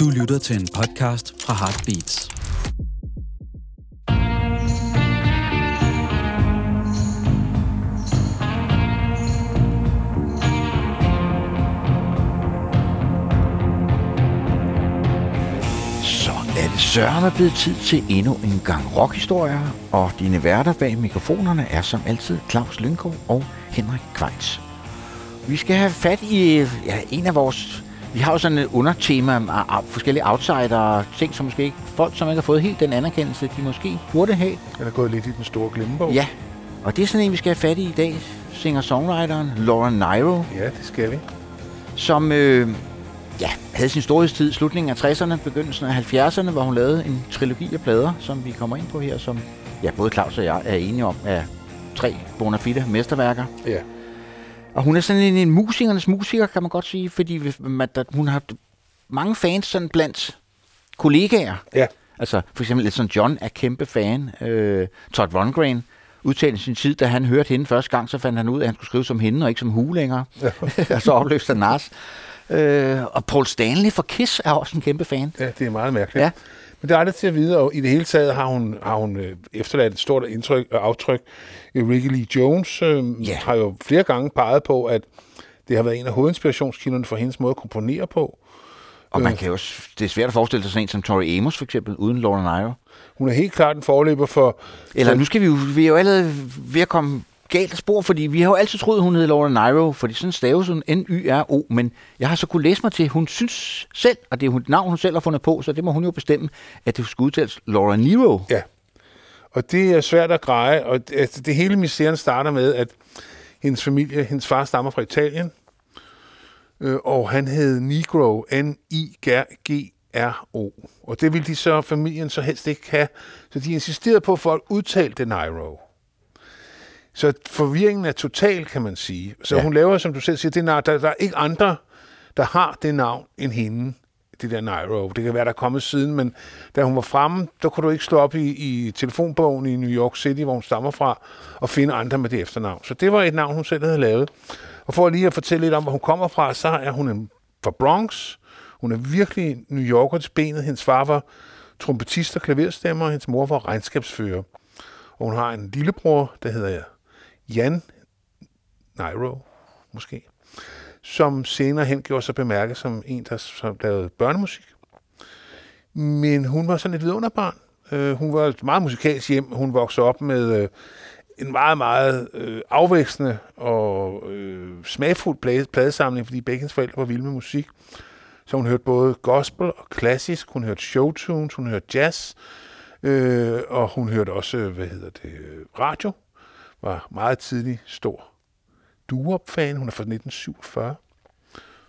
Du lytter til en podcast fra Heartbeats. Så er det sørme blevet tid til endnu en gang rockhistorier, og dine værter bag mikrofonerne er som altid Claus Lyngård og Henrik Kvejts. Vi skal have fat i ja, en af vores... Vi har jo sådan et undertema af forskellige outsider ting, som måske ikke... Folk, som ikke har fået helt den anerkendelse, de måske burde have. Den er gået lidt i den store glemmebog. Ja, og det er sådan en, vi skal have fat i i dag. Singer-songwriteren Laura Nyro, Ja, det skal vi. som øh, ja, havde sin storhedstid i slutningen af 60'erne, begyndelsen af 70'erne, hvor hun lavede en trilogi af plader, som vi kommer ind på her, som ja, både Claus og jeg er enige om, er tre bona fide mesterværker. Ja. Og hun er sådan en, en musikernes musiker, kan man godt sige, fordi man, der, hun har mange fans sådan blandt kollegaer. Ja. Altså for eksempel Elton John er kæmpe fan. Øh, Todd Rundgren udtalte sin tid, da han hørte hende første gang, så fandt han ud af, at han skulle skrive som hende og ikke som Hu længere. Ja. og så opløste han Nars. Øh, og Paul Stanley for Kiss er også en kæmpe fan. ja, det er meget mærkeligt. Ja. Men det er aldrig til at vide, og i det hele taget har hun, har hun øh, efterladt et stort indtryk og aftryk. Øh, Ricky Lee Jones øh, Ja. har jo flere gange peget på, at det har været en af hovedinspirationskilderne for hendes måde at komponere på. Og man kan jo det er svært at forestille sig sådan en som Tori Amos for eksempel, uden Laura Nyro. Hun er helt klart en forløber for... Eller nu skal vi jo, vi er jo allerede ved at komme galt spor, fordi vi har jo altid troet, hun hed Laura Nyro, fordi sådan staves hun N-Y-R-O, men jeg har så kunnet læse mig til, hun synes selv, og det er hun- et navn, hun selv har fundet på, så det må hun jo bestemme, at det skulle udtales Laura Nero. Ja. Og det er svært at greje, og det, altså, det hele mysteriet starter med, at hendes familie, hendes far stammer fra Italien, øh, og han hed Negro, N-I-G-R-O. Og det ville de så, familien så helst ikke have, så de insisterede på, at folk udtalte Niro. Så forvirringen er total, kan man sige. Så Ja. hun laver, som du selv siger, det navn. Der, der er ikke andre, der har det navn end hende, det der Niro. Det kan være, der er kommet siden, men da hun var fremme, der kunne du ikke slå op i, i telefonbogen i New York City, hvor hun stammer fra, og finde andre med det efternavn. Så det var et navn, hun selv havde lavet. Og for lige at fortælle lidt om, hvor hun kommer fra, så er hun en, fra Bronx. Hun er virkelig New Yorker til benet. Hendes far var trompetist og klaverstemmer, og hendes mor var regnskabsfører. Og hun har en lillebror, der hedder Jan Nairo, måske, som senere hen gjorde sig bemærket som en, der som lavede børnemusik. Men hun var sådan et vidunderbarn. Øh, hun var et meget musikalsk hjem. Hun voksede op med øh, en meget, meget øh, afvekslende og øh, smagfuld plade, pladesamling, fordi begge hendes forældre var vilde med musik. Så hun hørte både gospel og klassisk, hun hørte showtunes, hun hørte jazz, øh, og hun hørte også, øh, hvad hedder det, øh, radio. Var meget tidlig stor doo-wop-fan. Hun er fra 1947.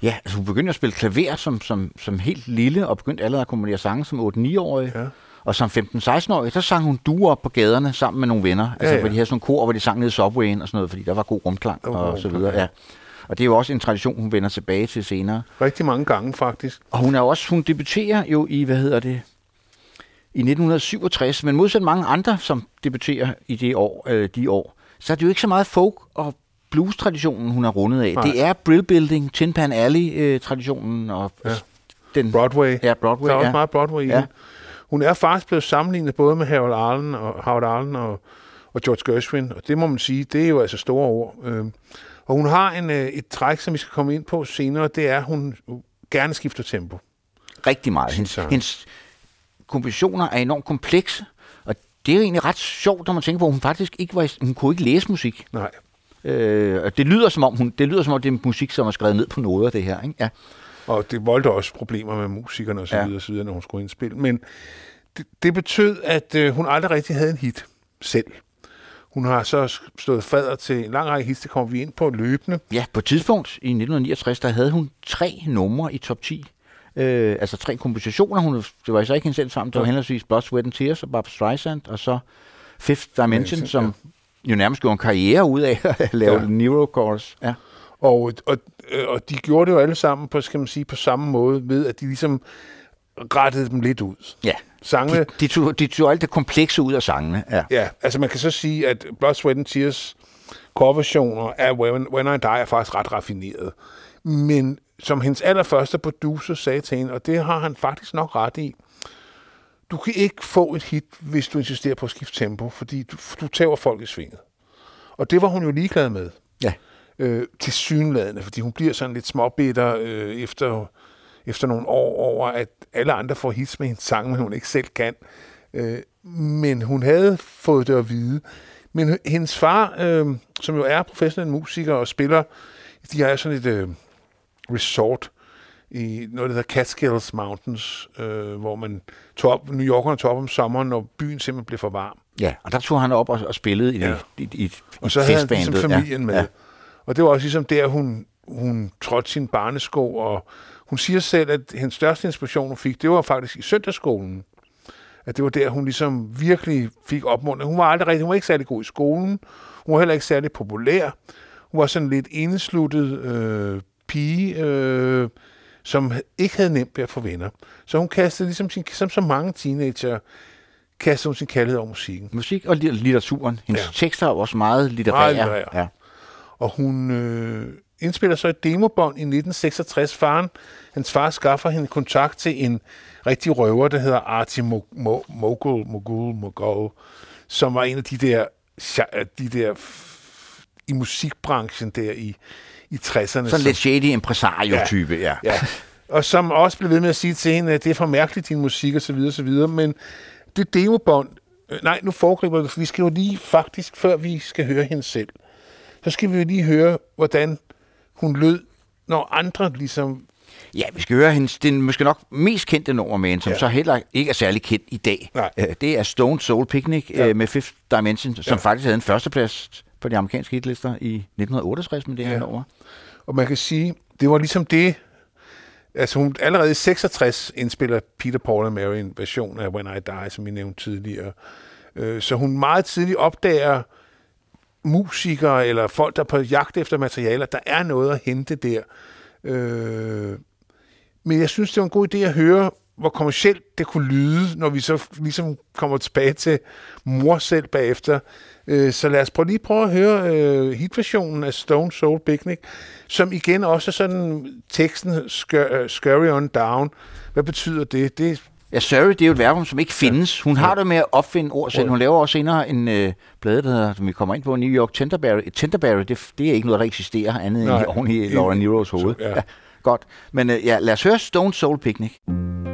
Ja, altså hun begyndte at spille klaver som, som, som helt lille, og begyndte allerede at komponere sange som 8-9-årig. Ja. Og som 15-16-årig, så sang hun duer op på gaderne sammen med nogle venner. Altså, ja. hvor de havde sådan nogle kor, hvor de sang ned i subwayen og sådan noget, fordi der var god rumklang og god så videre. Ja. Og det er jo også en tradition, hun vender tilbage til senere. Rigtig mange gange, faktisk. Og hun er også, hun debuterer jo i, hvad hedder det, i 1967, men modsat mange andre, som debuterer i det år, øh, de år, så er det jo ikke så meget folk og blues-traditionen, hun er rundet af. Nej. Det er Brill Building, Tin Pan Alley-traditionen og Ja. den... Broadway. Ja, Broadway, Der er også ja. meget Broadway i Ja. Hun er faktisk blevet sammenlignet både med Harold Arlen og, Howard Arlen og, og George Gershwin, og det må man sige, det er jo altså store ord. Øh, og hun har en, øh, et træk, som vi skal komme ind på senere, det er, at hun gerne skifter tempo. rigtig meget. Hendes, hendes kompositioner er enormt komplekse, det er jo egentlig ret sjovt, når man tænker på, at hun faktisk ikke var, hun kunne ikke læse musik. Nej. Øh, det lyder som om, hun, det lyder som om, det er musik, som er skrevet ned på noder, det her. Ikke? Ja. Og det voldte også problemer med musikerne osv., Ja. ja. videre, og så videre, når hun skulle indspille. Men det, det betød, at øh, hun aldrig rigtig havde en hit selv. Hun har så stået fader til en lang række hits, det kommer vi ind på løbende. ja, på et tidspunkt i 1969, der havde hun tre numre i top 10. Øh, altså tre kompositioner. Hun, det var så ikke hende selv sammen. Det var Ja. henholdsvis Blood, Sweat and Tears og Barbra Streisand, og så Fifth Dimension, Dimension, som jo nærmest gjorde en karriere ud af at lave ja. Ja. Nero Chorus. Ja. Og, og, øh, og de gjorde det jo alle sammen på, skal man sige, på samme måde, ved at de ligesom rettede dem lidt ud. ja. Sangene, De, de, tog, de tog alt det komplekse ud af sangene. Ja. ja, altså man kan så sige, at Blood, Sweat and Tears coverversioner af When, When I Die er faktisk ret raffineret. Men som hendes allerførste producer sagde til hende, og det har han faktisk nok ret i, du kan ikke få et hit, hvis du insisterer på at skifte tempo, fordi du, du tager folk i svinget. Og det var hun jo ligeglad med. Ja. Øh, til synladende, fordi hun bliver sådan lidt småbitter øh, efter, efter nogle år over, at alle andre får hits med hendes sang, men hun ikke selv kan. Øh, men hun havde fået det at vide. Men hendes far, øh, som jo er professionel musiker og spiller, de har sådan et øh, resort i noget, der hedder Catskills Mountains, øh, hvor man tog op, New Yorkerne tog op om sommeren, når byen simpelthen blev for varm. Ja, og der tog han op og, og spillede i, Ja. ja. i, i, i Og så havde han ligesom familien med. Ja. Og det var også ligesom der, hun, hun trådte sin barnesko, og hun siger selv, at hendes største inspiration, hun fik, det var faktisk i søndagsskolen. At det var der, hun ligesom virkelig fik opmuntring. Hun var aldrig rigtig, hun var ikke særlig god i skolen. Hun var heller ikke særlig populær. Hun var sådan lidt indesluttet øh, pige, øh, som ikke havde nemt ved at få venner. Så hun kastede ligesom sin, som så mange teenager, kastede hun sin kærlighed over musikken. Musik og li- litteraturen. Hendes Ja. tekster er også meget litterære. Meget litterære. Ja. Og hun øh, indspiller så et demobånd i 1966. Faren, hans far skaffer hende kontakt til en rigtig røver, der hedder Mo- Mogul, Mogul, Mogul, som var en af de der, de der i musikbranchen der i, i 60'erne. Sådan som- lidt shady impresario-type, ja. Ja. Og som også blev ved med at sige til hende, at det er for mærkeligt, din musik og så videre, og så videre. Men det demobånd, øh, nej, nu foregriber det, for vi skal jo lige faktisk, før vi skal høre hende selv, så skal vi jo lige høre, hvordan hun lød, når andre ligesom... Ja, vi skal høre hendes, den måske nok mest kendte nummer med hende, som Ja. så heller ikke er særlig kendt i dag. Nej. Øh, Det er Stone Soul Picnic Ja. ja. med Fifth Dimension, som ja. faktisk havde en førsteplads på de amerikanske hitlister i 1968 med det her Ja. nummer. Og man kan sige, det var ligesom det, altså hun allerede i 66 indspiller Peter, Paul og Mary en version af When I Die, som vi nævnte tidligere. Øh, Så hun meget tidligt opdager musikere eller folk, der er på jagt efter materialer. Der er noget at hente der. Øh, Men jeg synes, det var en god idé at høre, hvor kommercielt det kunne lyde, når vi så ligesom kommer tilbage til mor selv bagefter. Øh, Så lad os prøve, lige prøve at høre øh, hitversionen af Stone Soul Picnic, som igen også er sådan teksten øh, Scurry on Down. Hvad betyder det? Det Ja, sorry, det er jo et verbum, som ikke findes. Hun har det med at opfinde ord selv. Hun laver også senere en øh, plade, der hedder, som vi kommer ind på, New York Tenderberry. Tenderberry, det, det er ikke noget, der eksisterer andet Nej. end i- oven i Laura Neros hoved. ja. ja. Godt. Men øh, ja, lad os høre Stone Soul Picnic. Can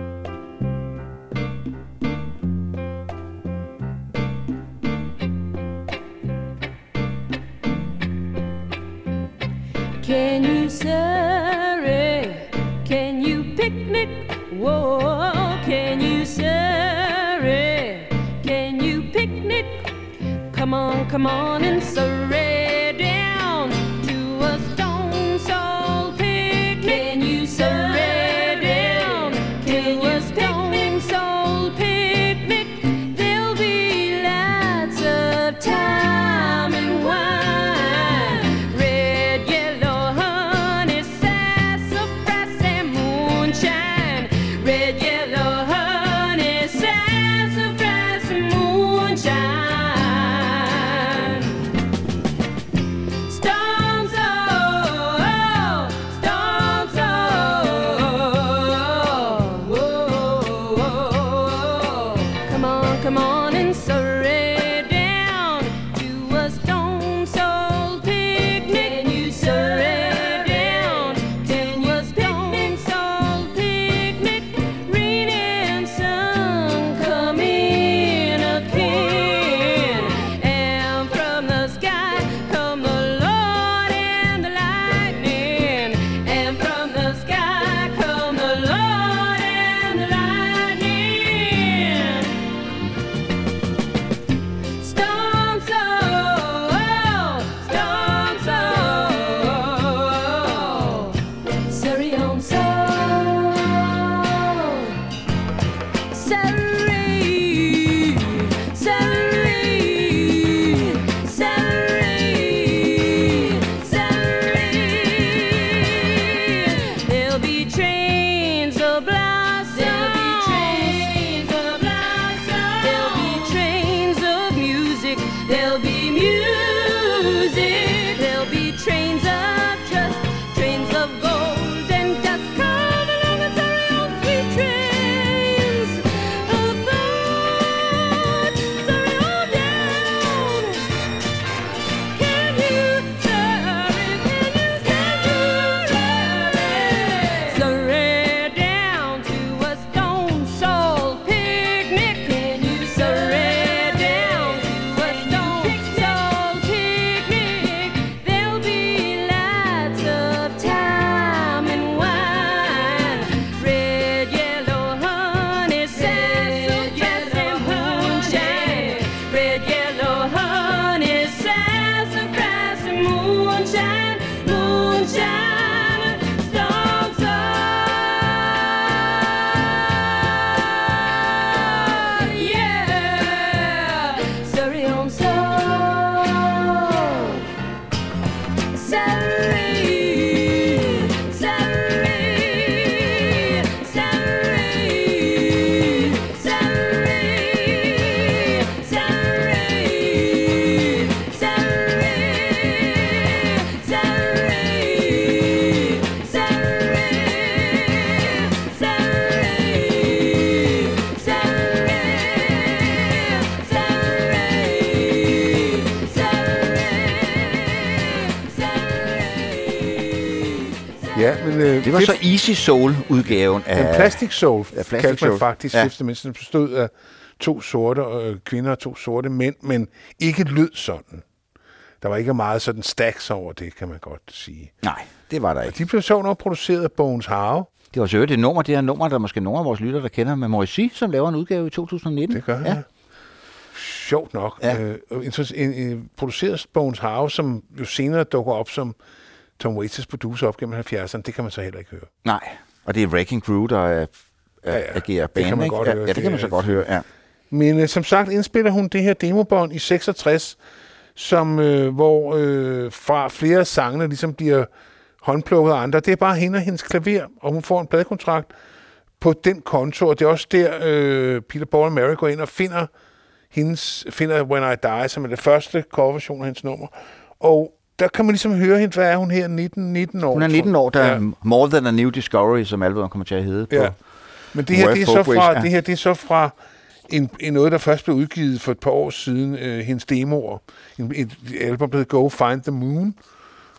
surrey? Can you picnic? Whoa, can you surrey? Can you picnic? Come on, come on and surrey yellow, Soul-udgaven af... En plastic soul, ja, Plastic kaldte man Soul. faktisk Ja. Dimension, som bestod af to sorte øh, kvinder og to sorte mænd, men ikke lød sådan. Der var ikke meget sådan stacks over det, kan man godt sige. Nej, det var der ikke. De blev så nok produceret af Bones Harve. Det var så øvrigt et nummer, det her nummer, der er måske nogle af vores lytter, der kender med Morrissey, som laver en udgave i 2019. Det gør han. Ja. Sjovt nok. Ja. Øh, produceret Bones Harve, som jo senere dukker op som Tom Waits' producer op gennem 70'erne. Det kan man så heller ikke høre. Nej, og det er Wrecking Crew, der er, er, Ja, ja. agerer Det kan band, man ikke? godt ja, høre. Ja, det Det kan man så godt høre, ja. Men øh, som sagt indspiller hun det her demobånd i 66, som, øh, hvor øh, fra flere af sangene ligesom bliver håndplukket af andre. Det er bare hende og hendes klaver, og hun får en pladekontrakt på den konto, og det er også der, øh, Peter Paul og Mary går ind og finder, hendes, finder When I Die, som er det første coverversion af hendes nummer. Og der kan man ligesom høre hende, hvad er hun her, 19, 19 år? Hun er tror 19 år, der jeg. er More Than a New Discovery, som albumet kommer til at hedde. På. Ja. Men det her, Worth det er, så fra, ja. det her det er så fra en, en noget, der først blev udgivet for et par år siden, øh, hendes demoer. En, et album, der hed Go Find the Moon,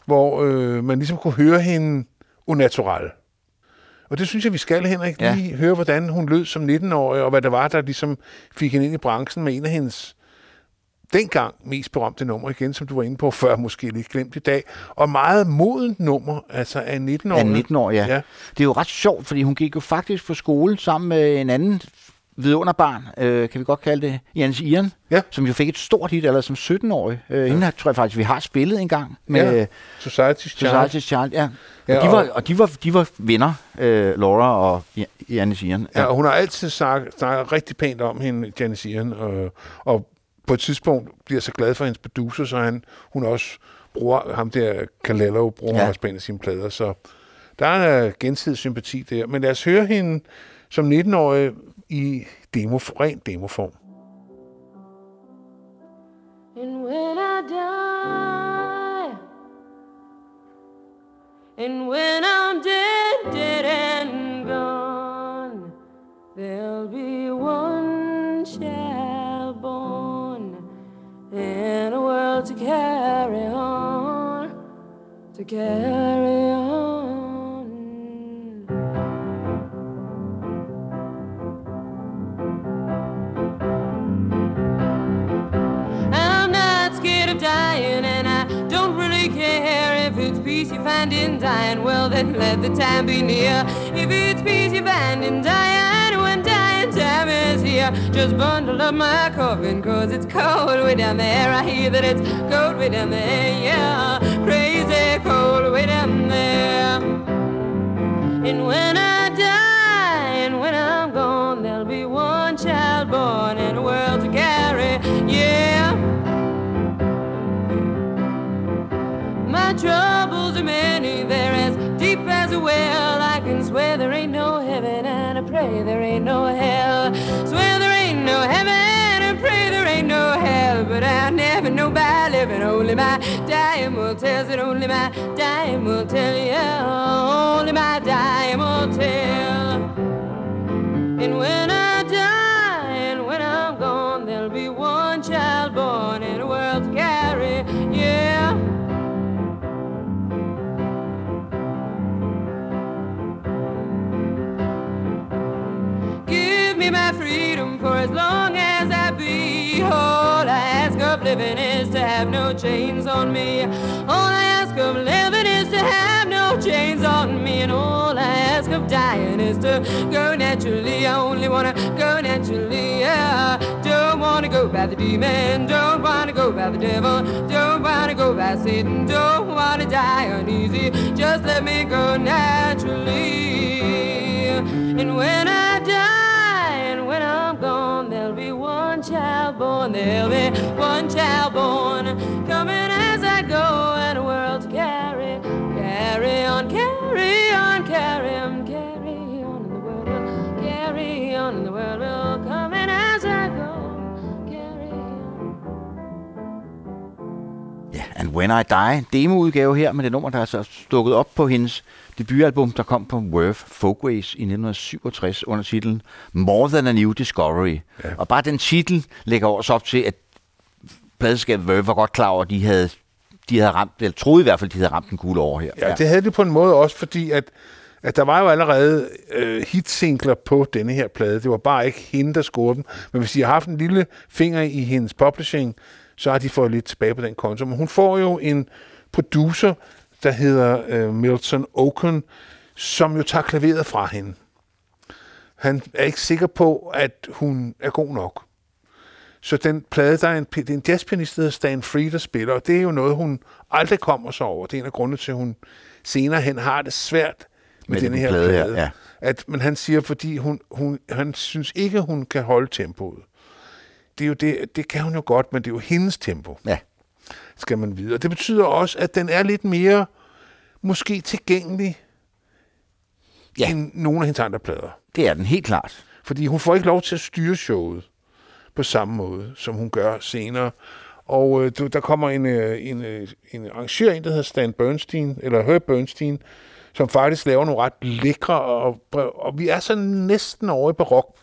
hvor øh, man ligesom kunne høre hende unaturel. Og det synes jeg, vi skal, Henrik, Ja. lige høre, hvordan hun lød som 19-årig, og hvad det var, der ligesom fik hende ind i branchen med en af hendes dengang mest berømte nummer igen, som du var inde på før, måske lidt glemt i dag. Og meget modent nummer, altså af 19-årig. Af 19 år, ja. Ja. ja. Det er jo ret sjovt, fordi hun gik jo faktisk på skole sammen med en anden vidunderbarn, øh, kan vi godt kalde det, Jens Iren, Ja. som jo fik et stort hit allerede som 17-årig. Øh, hende her tror jeg faktisk, vi har spillet en gang med Ja. ja. Society's Child. Society's Child. Ja. Ja, Og, de var, og de var, de var venner, øh, Laura og Janne Iren. Ja, og hun har altid snakket, snakket rigtig pænt om hende, Janice Ian, og, og på et tidspunkt bliver så glad for hendes producer, så han, hun også bruger ham der, Kalelo, bruger Ja. også på en af sine plader, så der er gensidig sympati der. Men lad os høre hende som 19-årig i demo, ren demoform. And when I die, and when I'm dead, dead and gone, there'll be one carry on, to carry on. I'm not scared of dying, and I don't really care if it's peace you find in dying. Well, then let the time be near. If it's peace you find in dying, dying time is here, just bundle up my coffin, cause it's cold way down there. I hear that it's cold way down there, yeah, crazy cold way down there. And when I die and when I'm gone, there'll be one child born and a world to carry. Yeah. My troubles are many, they're as deep as a well. I can swear there ain't no heaven, and I pray there ain't living, only my dying will tell it. Only my dying will tell you, only my dying will tell. And when I die and when I'm gone, there'll be one child born and a world to carry. Yeah. Give me my freedom for as long living is to have no chains on me. All I ask of living is to have no chains on me. And all I ask of dying is to go naturally. I only wanna go naturally. Yeah. Don't wanna go by the demon. Don't wanna go by the devil. Don't wanna go by Satan. Don't wanna die uneasy. Just let me go naturally. And when I child born. There'll be one child born coming as I go and a world to carry. Carry on, carry on, carry on, carry on in the world. will Carry on in the world. will come in as I go. Carry on. Ja, And When I Die, en demoudgave her med det nummer, der er så dukket op på hendes debutalbum, der kom på Worth Folkways i 1967 under titlen More Than a New Discovery. Ja. Og bare den titel lægger også op til, at pladeskabet Verve var godt klar over, at de havde de havde ramt, eller troede i hvert fald, de havde ramt den gule over her. Ja, det havde de på en måde også, fordi at, at der var jo allerede øh, hitsingler på denne her plade. Det var bare ikke hende, der scorede dem. Men hvis de har haft en lille finger i hendes publishing, så har de fået lidt tilbage på den konto. Men hun får jo en producer, der hedder øh, Milton Oken, som jo tager klaveret fra hende. Han er ikke sikker på, at hun er god nok. Så den plade, der er en, det er en jazzpianist, der hedder Stan Free, der spiller, og det er jo noget, hun aldrig kommer sig over. Det er en af grundene til, at hun senere hen har det svært med, Med denne den her plade plade. ja. At, men han siger, fordi hun, hun, han synes ikke, hun kan holde tempoet. Det, er jo det, det kan hun jo godt, men det er jo hendes tempo ja. Skal man vide. Og det betyder også, at den er lidt mere måske tilgængelig Ja. end nogle af hendes andre plader. Det er den helt klart. Fordi hun får ikke lov til at styre showet på samme måde, som hun gør senere. Og øh, der kommer en, øh, en, øh, en arrangør ind, der hedder Stan Bernstein, eller Herb Bernstein, som faktisk laver nogle ret lækre, og, og vi er så næsten over i barok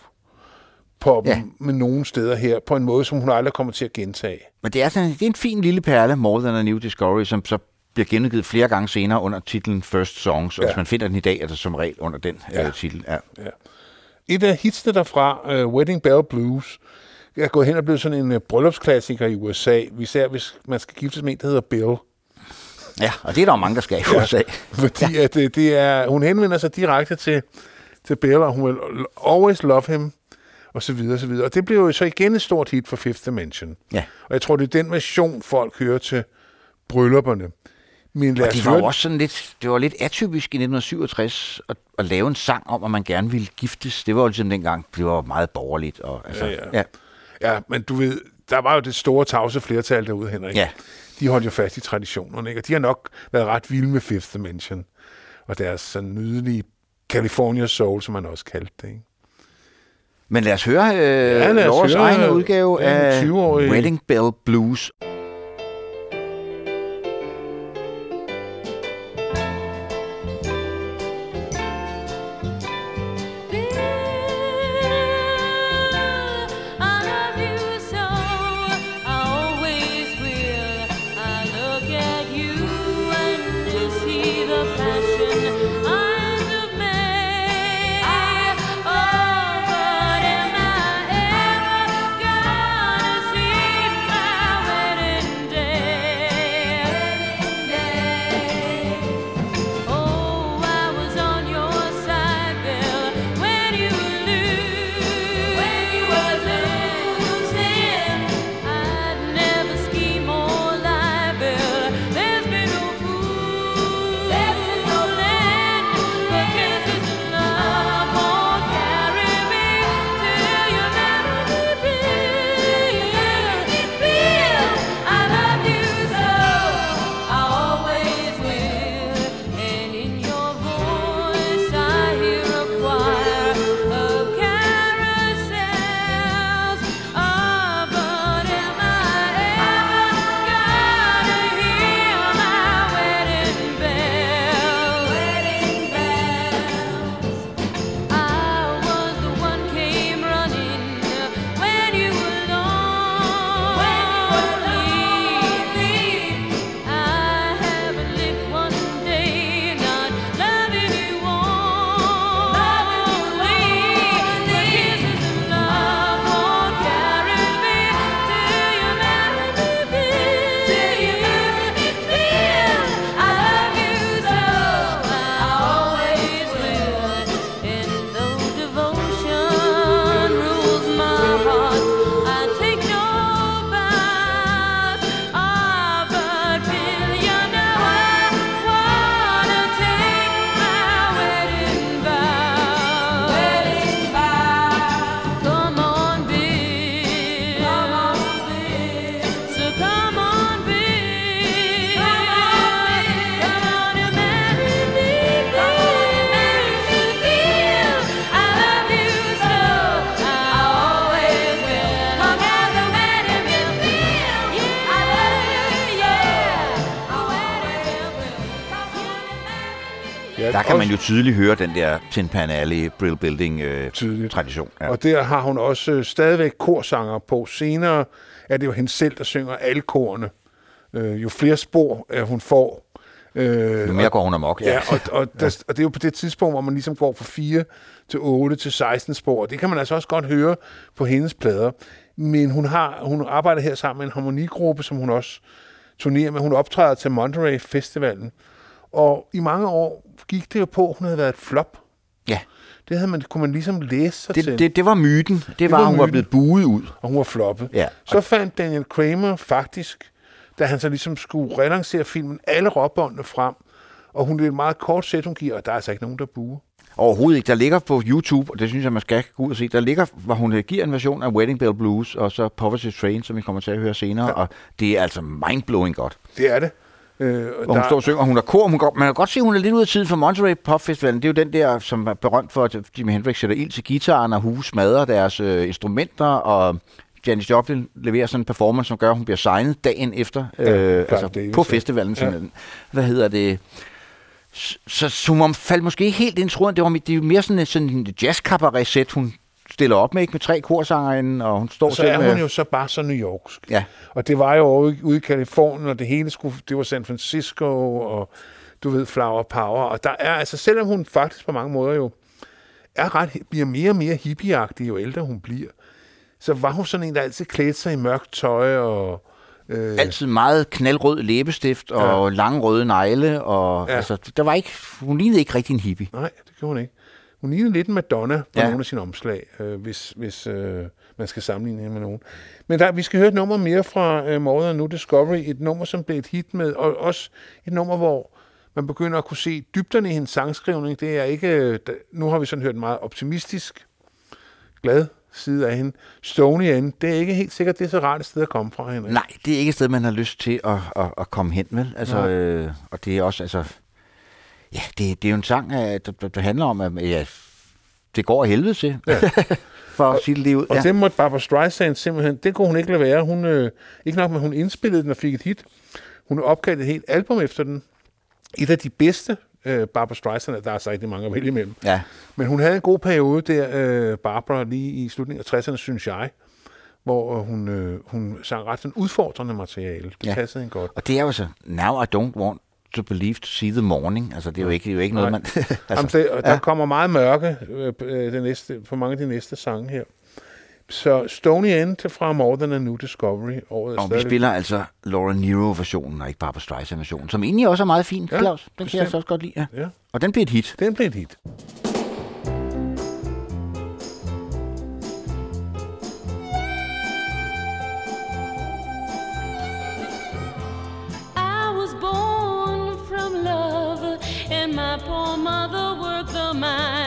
på Ja. ja. med nogle steder her, på en måde, som hun aldrig kommer til at gentage. Men det er, sådan, det er en fin lille perle, More Than a New Discovery, som så bliver genudgivet flere gange senere under titlen First Songs, og Ja. hvis man finder den i dag, er det som regel under den ja. Ja. øh, titel. Ja. Et af hitsene derfra, uh, Wedding Bell Blues, er gået hen og blevet sådan en uh, bryllupsklassiker i USA, især hvis man skal giftes med en, der hedder Bill. ja, og det er der mange, der skal i USA. Fordi ja. at det, det er, hun henvender sig direkte til, til Bill, og hun vil always love him, og så videre, og så videre. Og det blev jo så igen et stort hit for Fifth Dimension. Ja. Og jeg tror, det er den version, folk hører til bryllupperne. Men lad Og det var høre også sådan lidt, det var lidt atypisk i 1967 at, at lave en sang om, at man gerne ville giftes. Det var jo ligesom dengang, det var meget borgerligt. Og, altså, Ja, ja, ja. Ja, men du ved, der var jo det store tavse flertal derude, Henrik. Ja. De holdt jo fast i traditionerne, ikke? Og de har nok været ret vilde med Fifth Dimension. Og deres sådan nydelige California Soul, som man også kaldte det, ikke? Men lad os høre øh, Ja, lad os Lauras høre, egen udgave af 20-årige Wedding Bell Blues. Tydeligt høre den der Tin Pan Alley Brill Building øh, Tydeligt. tradition. Ja. Og der har hun også øh, stadigvæk korsanger på. Senere er det jo hende selv, der synger alle korene øh, jo flere spor øh, hun får. Øh, Jo mere går hun amok, Ja, og, og, der, og det er jo på det tidspunkt, hvor man ligesom går fra 4 til 8 til 16 spor. Det kan man altså også godt høre på hendes plader. Men hun, har, hun arbejder her sammen med en harmonigruppe, som hun også turnerer med. Hun optræder til Monterey Festivalen. Og i mange år gik det jo på, at hun havde været et flop. Ja, Det havde man, kunne man ligesom læse sig det, til, det, det var myten. Det var, var hun var myten. blevet buet ud. og hun var floppet. Ja. Så fandt Daniel Kramer faktisk, da han så ligesom skulle relancere filmen, alle råbåndene frem. Og hun er et meget kort sæt, hun giver, og der er altså ikke nogen, der buer. Overhovedet ikke. Der ligger på YouTube, og det synes jeg, man skal gå ud og se, der ligger, hvor hun øh, giver en version af Wedding Bell Blues, og så Poverty Train, som vi kommer til at høre senere, ja. og det er altså mindblowing godt. Det er det. Øh, Hvor hun står og synger, og hun er kor, hun går, man kan godt se, at hun er lidt ud af tiden for Monterey Pop Festivalen. Det er jo den der, som er berømt for, at Jimi Hendrix sætter ild til gitaren, og Hughes smadrer deres øh, instrumenter, og Janis Joplin leverer sådan en performance, som gør, at hun bliver signet dagen efter, Ja, øh, Clive altså Davis, på ja. festivalen. Ja. Hvad hedder det? Så, så, hun faldt måske ikke helt ind, tror jeg. Det, var, det er mere sådan, en- sådan en jazz sæt hun stiller op med, ikke med tre korsangere, og hun står Og så er med... hun jo så bare så New Yorksk. Ja. Og det var jo ude, i Kalifornien, og det hele skulle, det var San Francisco, og du ved, Flower Power. Og der er, altså selvom hun faktisk på mange måder jo er ret, bliver mere og mere hippieagtig, jo ældre hun bliver, så var hun sådan en, der altid klædte sig i mørkt tøj, og øh, altid meget knaldrød læbestift og ja. lange røde negle. Og. Ja. altså, der var ikke, hun lignede ikke rigtig en hippie. Nej, det gjorde hun ikke. Hun lignede lidt Madonna på Ja. nogle af sine omslag, øh, hvis, hvis øh, man skal sammenligne hende med nogen. Men der, vi skal høre et nummer mere fra øh, Than Nu Discovery. Et nummer, som blev et hit med, og også et nummer, hvor man begynder at kunne se dybderne i hendes sangskrivning. Det er ikke, øh, nu har vi sådan hørt en meget optimistisk, glad side af hende. Stony End, det er ikke helt sikkert, det er så rart et sted at komme fra hende. Nej, det er ikke et sted, man har lyst til at, at, at komme hen, vel? Altså, Nej. øh, og det er også, altså... Ja, det, det er jo en sang, øh, der, der, der handler om, at ja, det går af helvede til, ja. for lige ud. Og Ja. det måtte Barbara Streisand simpelthen, det kunne hun ikke lade være. Hun, øh, ikke nok at hun indspillede den og fik et hit. Hun opkaldte et helt album efter den. Et af de bedste øh, Barbara Streisand, der er så rigtig mange at vælge imellem. ja. Men hun havde en god periode der, øh, Barbara, lige i slutningen af 60'erne, synes jeg, hvor øh, hun, øh, hun sang ret sådan udfordrende materiale. Det ja. passede hende godt. Og det er jo så, now I don't want to believe to see the morning. Altså, det er jo ikke, det er jo ikke noget, man... Altså, Jamen, det, der ja. kommer meget mørke øh, på, øh, det næste, på mange af de næste sange her. Så Stony End fra More Than a New Discovery. Året og vi stadigvæk- spiller altså Laura Nero-versionen, og ikke Barbara Streisand-versionen, som egentlig også er meget fin, Ja, Claus. Den kan jeg bestemt. altså også godt lide. Ja. Ja, Og den bliver et hit. den blev et hit. My poor mother worked the mines.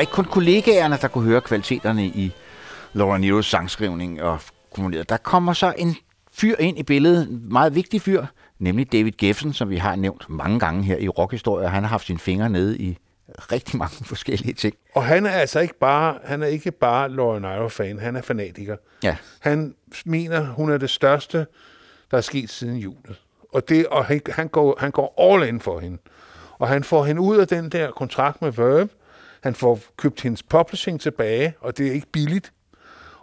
Var ikke kun kollegaerne, der kunne høre kvaliteterne i Laura Neros sangskrivning og kommuneret. Der kommer så en fyr ind i billedet, en meget vigtig fyr, nemlig David Geffen, som vi har nævnt mange gange her i rockhistorie. Han har haft sine fingre nede i rigtig mange forskellige ting. Og han er altså ikke bare, han er ikke bare Laura Nyro-fan, han er fanatiker. Ja, Han mener, hun er det største, der er sket siden julet. Og, det, og han, han, går, han går all in for hende. Og han får hende ud af den der kontrakt med Verve. Han får købt hendes publishing tilbage, og det er ikke billigt.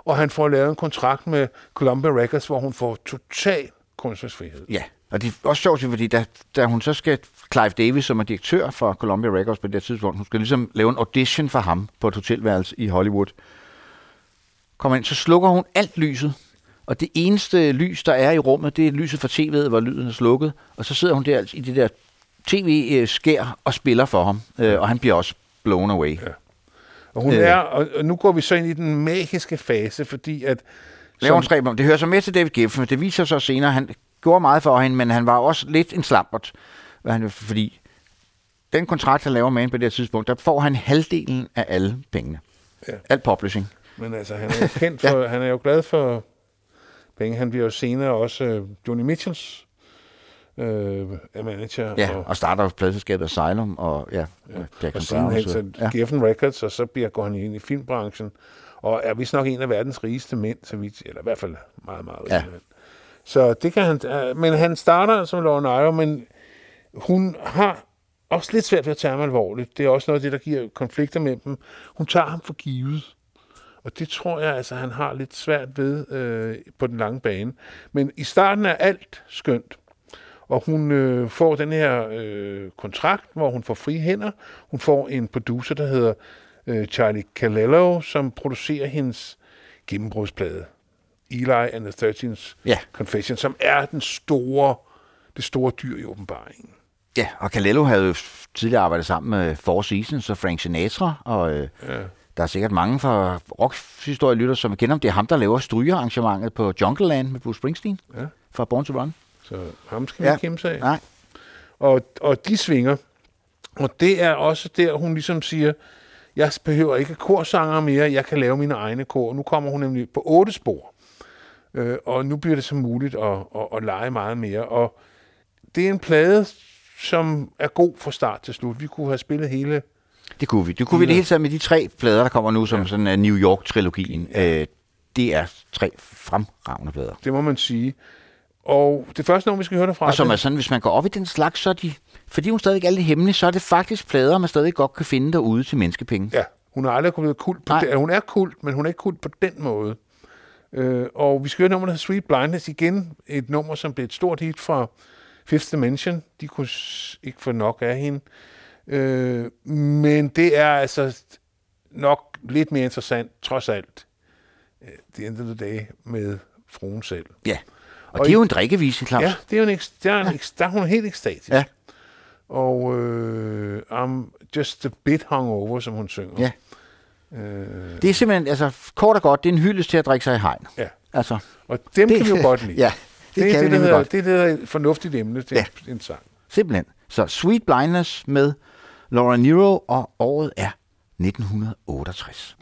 Og han får lavet en kontrakt med Columbia Records, hvor hun får total kunstnerisk ja. Og det er også sjovt, fordi da, da hun så skal, Clive Davis, som er direktør for Columbia Records på det tidspunkt, hun skal ligesom lave en audition for ham på et hotelværelse i Hollywood. Kommer ind, så slukker hun alt lyset, og det eneste lys, der er i rummet, det er lyset fra tv'et, hvor lyden er slukket. Og så sidder hun der i det der tv-skær øh, og spiller for ham, øh, og han bliver også blown away. Ja. Og, hun Øh. er, og nu går vi så ind i den magiske fase, fordi at... Laver hun om, det hører så med til David Geffen, det viser sig senere, han gjorde meget for hende, men han var også lidt en slampert, fordi den kontrakt, han laver med hende på det her tidspunkt, der får han halvdelen af alle pengene. Ja. Alt publishing. Men altså, han er jo kendt for, ja. han er jo glad for penge. Han bliver jo senere også øh, Johnny Mitchells øh, manager. Ja, og, og starter pladselskabet Asylum, og ja, ja. og Jackson sidenhen Brown. så Ja. Geffen Records, og så bliver, går han ind i filmbranchen, og er vist nok en af verdens rigeste mænd, så vidt, eller i hvert fald meget, meget rig Ja. mand. Så det kan han, øh, men han starter som Laura Nyro, men hun har også lidt svært ved at tage ham alvorligt. Det er også noget af det, der giver konflikter med dem. Hun tager ham for givet. Og det tror jeg, altså, han har lidt svært ved øh, på den lange bane. Men i starten er alt skønt. Og hun øh, får den her øh, kontrakt, hvor hun får frie hænder. Hun får en producer, der hedder øh, Charlie Calello, som producerer hendes gennembrudsplade. Eli and the 13's Ja. Confession, som er den store, det store dyr i åbenbaringen. ja, og Calello havde jo tidligere arbejdet sammen med Four Seasons og Frank Sinatra, og øh, Ja. der er sikkert mange fra rockhistorie-lytter, som kender ham. Det er ham, der laver strygearrangementet på Jungle Land med Bruce Springsteen Ja. fra Born to Run. Så ham skal vi Ja. kæmpe sig af. Nej, Og, og de svinger. Og det er også der, hun ligesom siger, jeg behøver ikke korsanger mere, jeg kan lave mine egne kor. Nu kommer hun nemlig på otte spor. Øh, og nu bliver det så muligt at, at, at lege meget mere. Og det er en plade, som er god fra start til slut. Vi kunne have spillet hele... Det kunne vi. Det kunne vi det hele taget med de tre plader, der kommer nu, som ja. sådan en New York-trilogien. Ja. Øh, det er tre fremragende plader. Det må man sige. Og det første nummer, vi skal høre derfra... Og som er sådan, hvis man går op i den slags, så er de, fordi hun stadig er lidt hemmelig, så er det faktisk plader, man stadig godt kan finde derude til menneskepenge. Ja, hun er aldrig blevet kult på den. Hun er kult, men hun er ikke kult på den måde. Øh, og vi skal høre et nummer, der hedder Sweet Blindness. Igen et nummer, som blev et stort hit fra Fifth Dimension. De kunne ikke få nok af hende. Øh, men det er altså nok lidt mere interessant, trods alt, øh, the end of the day, med fruen selv. Ja. Og, Og og det er jo en drikkevise, Claus. Ja, det er jo en, der, er en, eks- der er hun helt ekstatisk. Ja. Og øh, I'm just a bit hungover, som hun synger. Ja. Øh, Det er simpelthen, altså kort og godt, det er en hyldest til at drikke sig i hegn. ja. Altså, Og dem Det- kan vi jo godt lide. ja, det det, kan er vi det, der godt. det er det, der er et fornuftigt emne til Ja. ja. en sang. simpelthen. Så Sweet Blindness med Laura Nero, og året er 1968.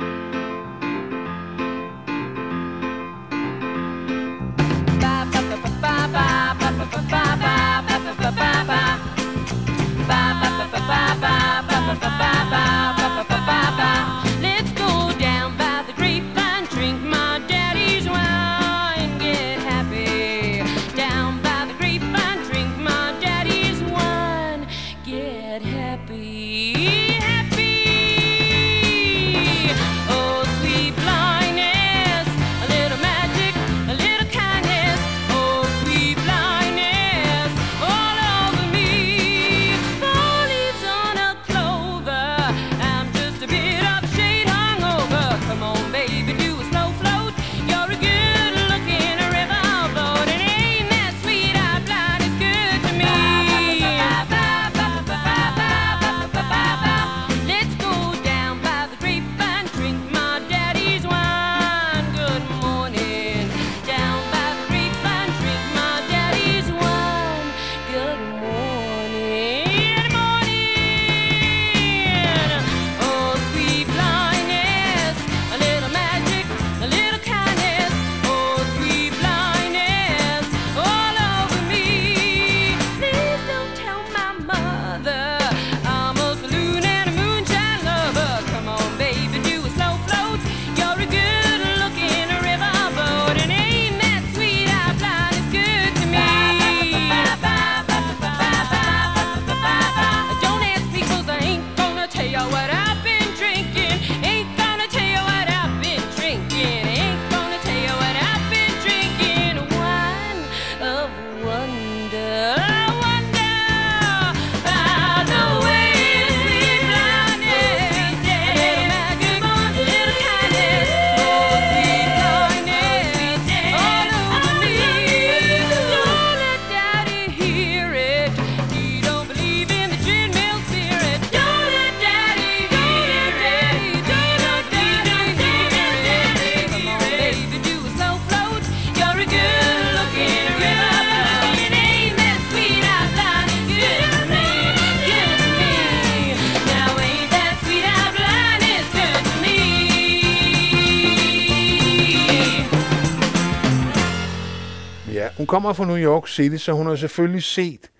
Hun kommer fra New York City, så hun har selvfølgelig set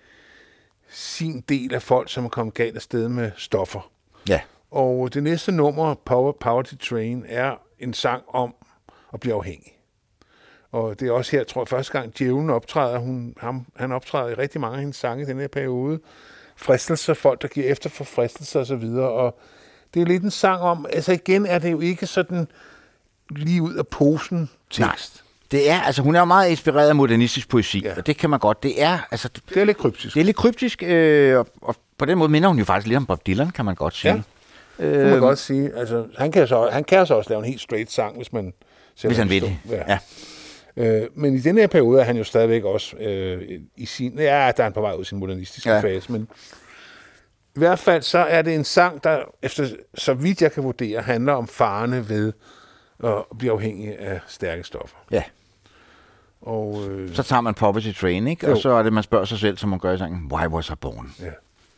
sin del af folk, som er kommet galt afsted med stoffer. Ja. Og det næste nummer, Power, Power to Train, er en sang om at blive afhængig. Og det er også her, tror jeg, første gang Djævlen optræder. Hun, ham, han optræder i rigtig mange af hendes sange i den her periode. Fristelser, folk, der giver efter for fristelser osv. Og det er lidt en sang om, altså igen er det jo ikke sådan lige ud af posen tekst. Nej. Det er, altså hun er jo meget inspireret af modernistisk poesi, Ja. ja. og det kan man godt. Det er, altså, Det er lidt kryptisk. det er lidt kryptisk, øh, og, og, på den måde minder hun jo faktisk lidt om Bob Dylan, kan man godt sige. Ja. Det kan man godt sige. Altså, han, kan så, han kan så også lave en helt straight sang, hvis man Hvis han vil det. Ja. Øh, men i den her periode er han jo stadigvæk også øh, i sin... Ja, der er han på vej ud i sin modernistiske ja. Ja. fase, men i hvert fald så er det en sang, der efter så vidt jeg kan vurdere, handler om farerne ved at blive afhængig af stærke stoffer. ja. Og, øh, Så tager man Poverty Train, ikke? Jo. Og så er det, man spørger sig selv, som man gør i sangen, Why was I born? ja.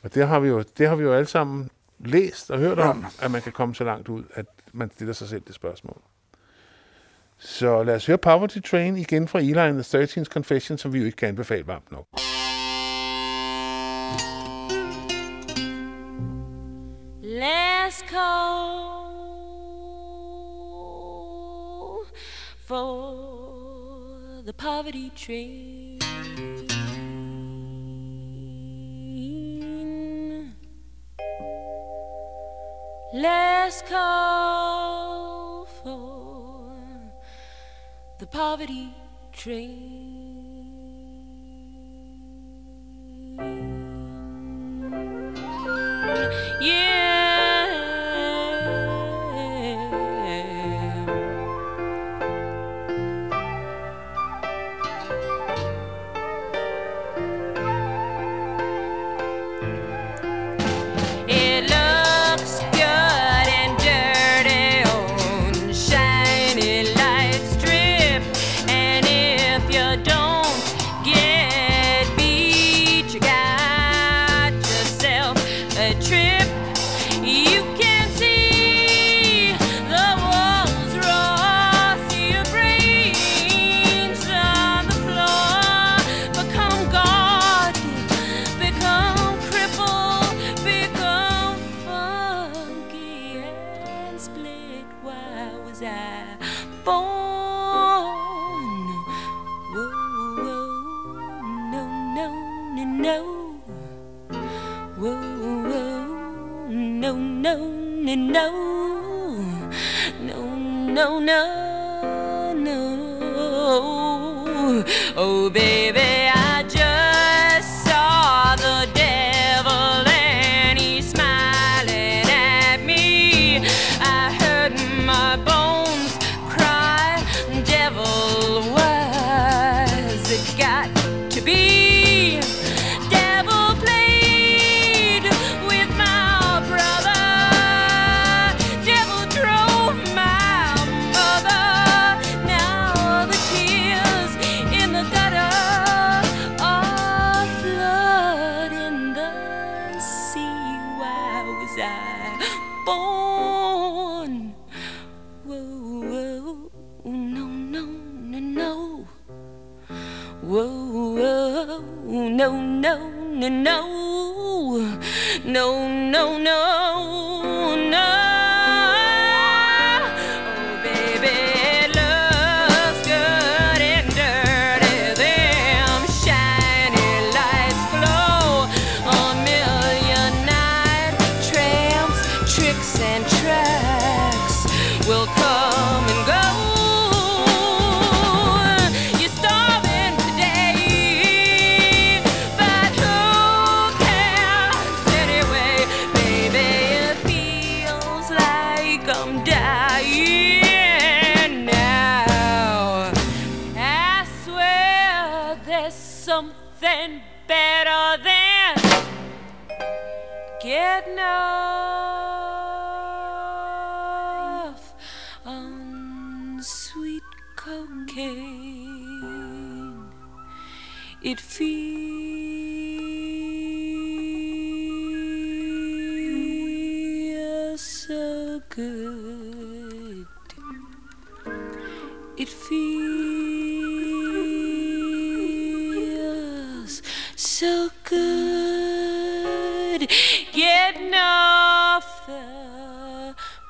og det har vi jo, det har vi jo alle sammen læst og hørt om, at man kan komme så langt ud, at man stiller sig selv det spørgsmål. Så lad os høre Poverty Train igen fra Eli and the 13th Confession, som vi jo ikke kan anbefale varmt nok. Last call for the poverty train. Last call for the poverty train.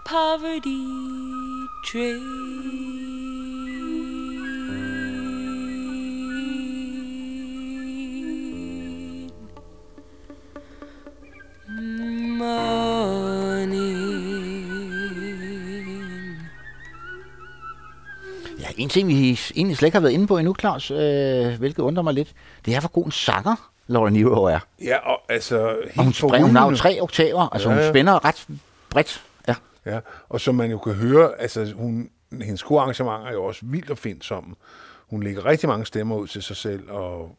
Poverty train. Morning. Ja, en ting, vi egentlig slet ikke har været inde på endnu, Claus, øh, hvilket undrer mig lidt, det er, hvor god en sanger Laura Niro er. Ja, og altså... Og hun springer, hun har jo tre oktaver, altså Ja, hun ja. spænder ret bredt. Ja. Ja, og som man jo kan høre, altså hun, hendes korarrangementer er jo også vildt opfindsomme. Hun lægger rigtig mange stemmer ud til sig selv, og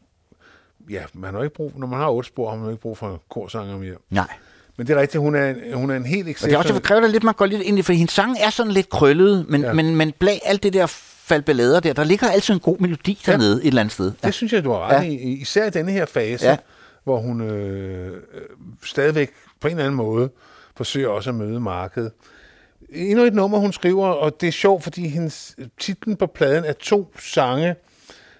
ja, man har ikke brug, når man har otte spor, har man ikke brug for korsanger mere. Nej. Men det er rigtigt, hun er, en- hun er en helt Og det er exceptionel... også, det kræver det lidt, man går lidt ind i, for hendes sang er sådan lidt krøllet, men, Ja. ja. men, men bag alt det der falbelader der, der ligger altid en god melodi Ja. dernede et eller andet sted. Ja. Det synes jeg, du har ret Ja. ja. i. Især i denne her fase, Ja. ja. hvor hun øh, øh, stadigvæk på en eller anden måde forsøger også at møde markedet. Endnu et nummer, hun skriver, og det er sjovt, fordi hendes titlen på pladen er to sange,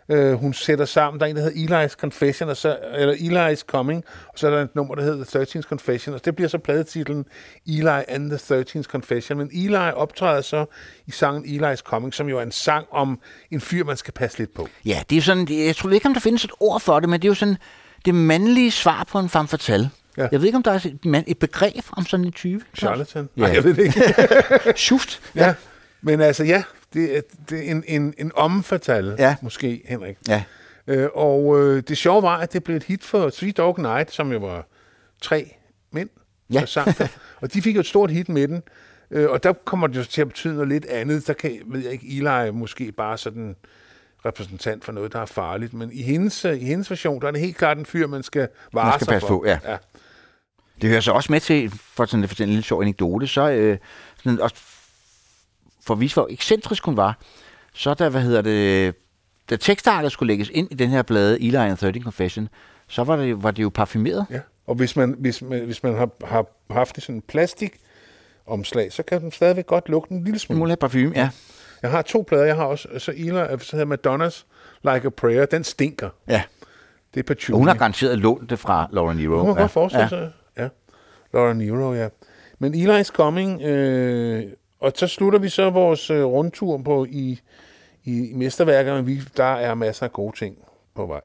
øh, hun sætter sammen. Der er en, der hedder Eli's Confession, og så, eller Eli's Coming, og så er der et nummer, der hedder The 13th Confession, og det bliver så pladetitlen Eli and the 13th Confession. Men Eli optræder så i sangen Eli's Coming, som jo er en sang om en fyr, man skal passe lidt på. ja, det er sådan, jeg tror ikke, om der findes et ord for det, men det er jo sådan det mandlige svar på en femme fatale. Ja. Ja. Jeg ved ikke, om der er et, et begreb om sådan en type. Charlatan? Ja. Nej, jeg ved det ikke. Schuft. ja. Men altså, ja, det er, det er en, en, en omfatale, Ja. måske, Henrik. Ja. Øh, og øh, det sjove var, at det blev et hit for Sweet Dog Night, som jo var tre mænd, Ja. der sang. Og de fik jo et stort hit med den. Øh, og der kommer det jo til at betyde noget lidt andet. Der kan, ved jeg ikke, Eli er måske bare sådan repræsentant for noget, der er farligt. Men i hendes, i hendes version, der er det helt klart en fyr, man skal vare Man skal sig passe for. på, ja. ja. Det hører så også med til, for sådan at fortælle en lille sjov anekdote, så øh, sådan også for at vise, hvor ekscentrisk hun var, så der, hvad hedder det, da tekstarter skulle lægges ind i den her blade, Eli and 13 Confession, så var det, var det jo parfumeret. Ja, og hvis man, hvis man, hvis man har, har haft det sådan en plastik omslag, så kan den stadigvæk godt lugte en lille En smule. mulig parfume, ja. Jeg har to plader, jeg har også, så Ila, så hedder Madonnas Like a Prayer, den stinker. ja. Det er patchouli. Og hun har garanteret lånt det fra Laura Nero. Hun kan ja. godt forestille ja. sig. Laura Nero, ja. Men Eli's coming, øh, og så slutter vi så vores øh, rundtur på i, i, i mesterværkerne. Vi, der er masser af gode ting på vej.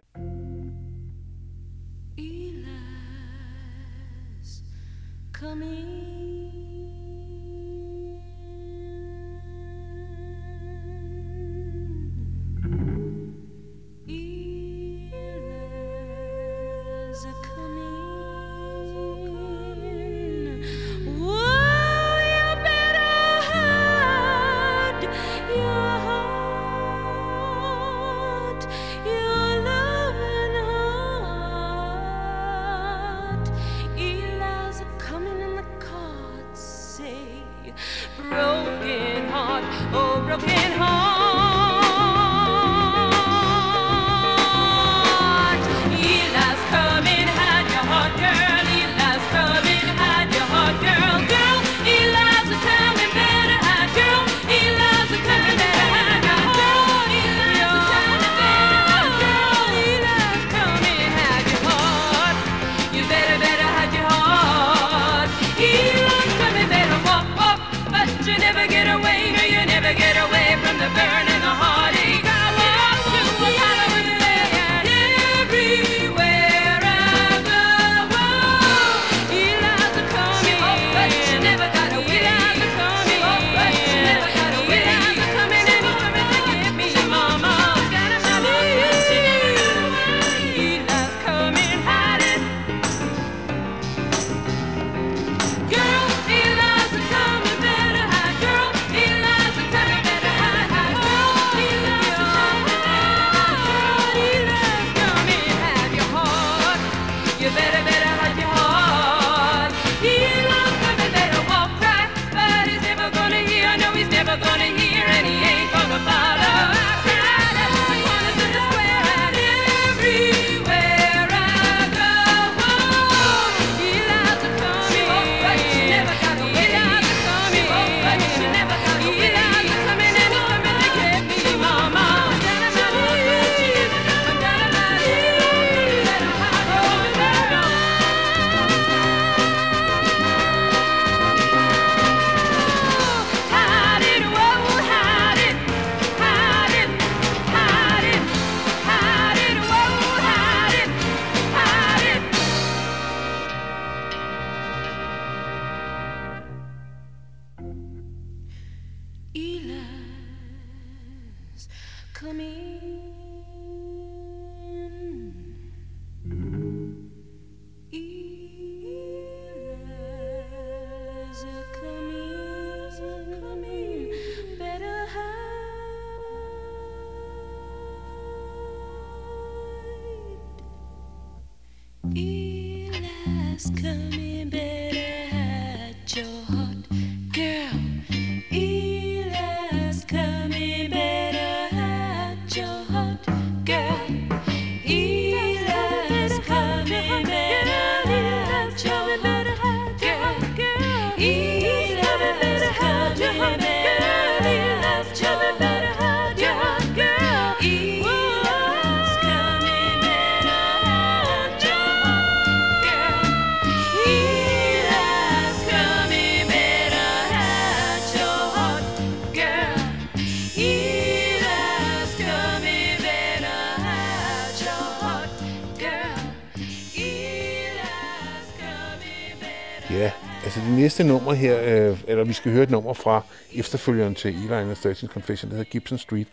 Eller vi skal høre et nummer fra efterfølgeren til Eli and the 13 Confession, der hedder Gibson Street.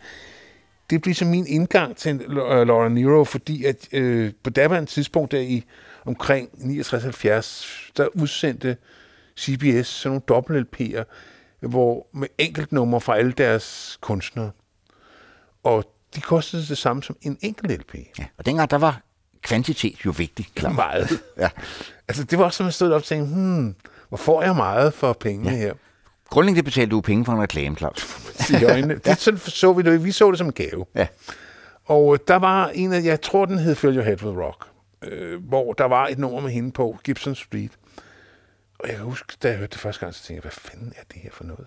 Det bliver så min indgang til uh, Laura Nero, fordi at øh, på daværende tidspunkt der i omkring 69-70, der udsendte CBS sådan nogle dobbelt-LP'er, hvor med enkelt nummer fra alle deres kunstnere. Og de kostede det samme som en enkelt LP. Ja. Og dengang, der var kvantitet jo vigtigt. Klar. Meget. Ja. Altså, det var også, som jeg stod op og tænkte, hmm, hvor får jeg meget for pengene ja. her? Grundlæggende betalte du penge for en reklame, Claus. Det, sådan så vi det. Vi så det som en gave. Ja. Og øh, der var en af, jeg tror, den hed Fill Your Head with Rock, øh, hvor der var et nummer med hende på, Gibson Street. Og jeg kan huske, da jeg hørte det første gang, så tænkte jeg, hvad fanden er det her for noget?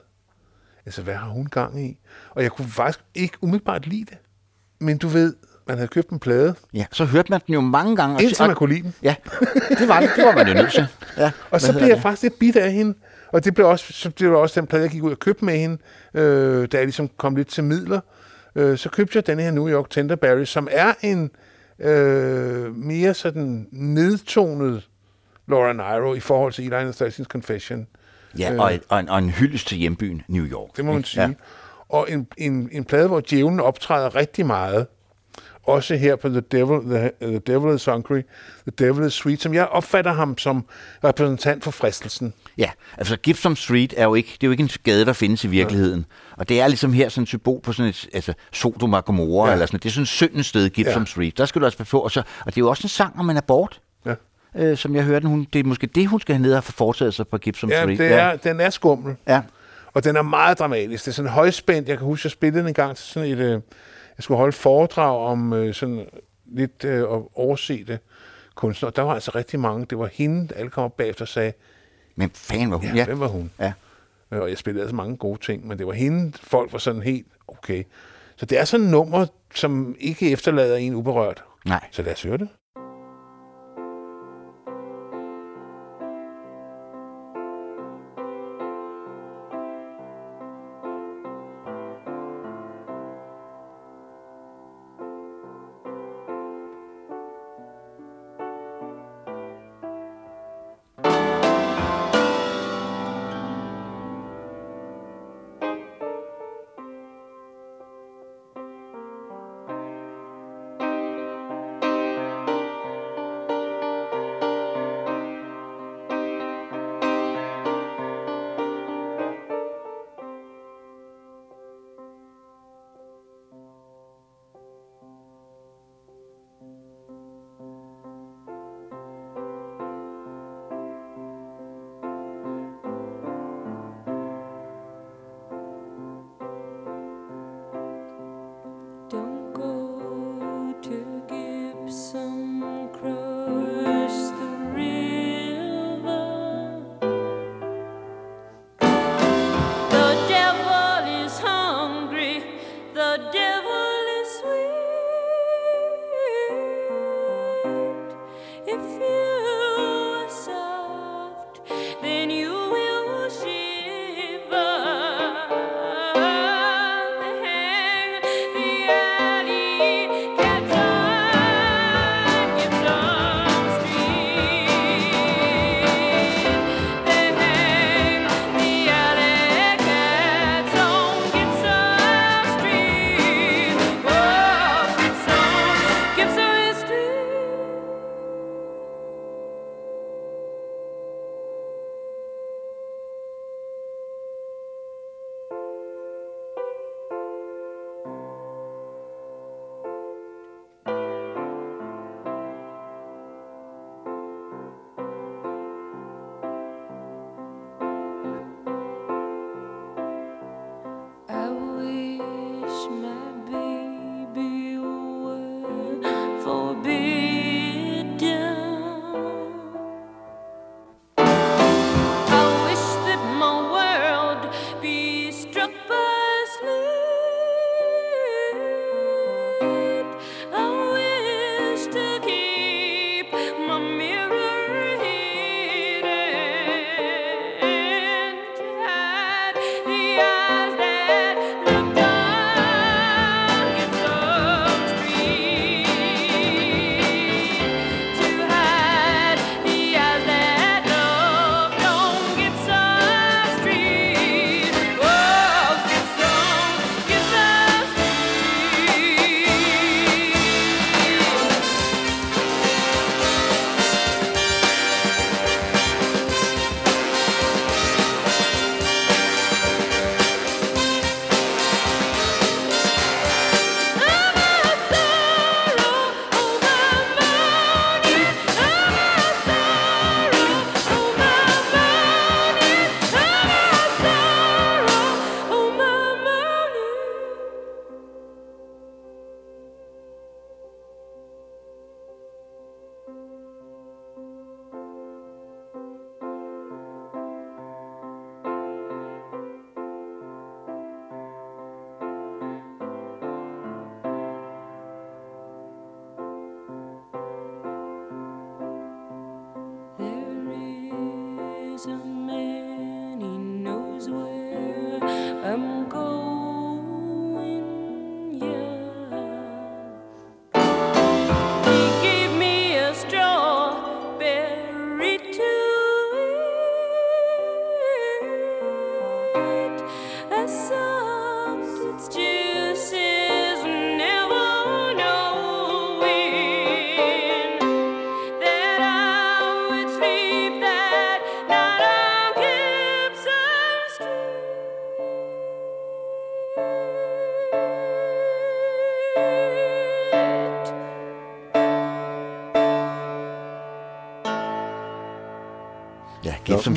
Altså, hvad har hun gang i? Og jeg kunne faktisk ikke umiddelbart lide det. Men du ved, man havde købt en plade, ja. Så hørte man den jo mange gange. og- indtil man kunne lide den. Ja, det var det. Det var man jo nødt til. Ja. Og så blev jeg det? faktisk lidt bit af hende. Og det blev også, så det var også den plade, jeg gik ud og købte med hende, øh, da jeg ligesom kom lidt til midler. Øh, så købte jeg den her New York Tenderberry, som er en øh, mere sådan nedtonet Laura Nyro i forhold til Eli 13 Confession. Ja, og, og, en, og en hyldest til hjembyen New York. Det må man sige. Ja. Og en, en, en plade, hvor djævlen optræder rigtig meget. Også her på The Devil, The, the Devil is Hungry, The Devil is Sweet, som jeg opfatter ham som repræsentant for fristelsen. Ja, altså Gibson Street er jo ikke, det er jo ikke en gade, der findes i virkeligheden. Ja. Og det er ligesom her sådan et symbol på sådan et, altså Sodom og Gomorra, ja. Ja. eller sådan Det er sådan et syndens sted, Gibson ja. Ja. Street. Der skal du altså på. Og, så, og det er jo også en sang om en abort, Ja. øh, som jeg hørte. Hun, det er måske det, hun skal have ned og foretaget sig på Gibson Ja, Street. det er, den er skummel. ja. Og den er meget dramatisk. Det er sådan højspændt. Jeg kan huske, jeg spillede den en gang til sådan et... Jeg skulle holde foredrag om øh, sådan lidt øh, oversete kunstnere. Der var altså rigtig mange. Det var hende, alle kom op bagefter og sagde, Men fan var hun. ja, Ja, hvem var hun? ja. Øh, Og jeg spillede altså mange gode ting, men det var hende, folk var sådan helt okay. Så det er sådan et nummer, som ikke efterlader en uberørt. Nej. Så lad os høre det.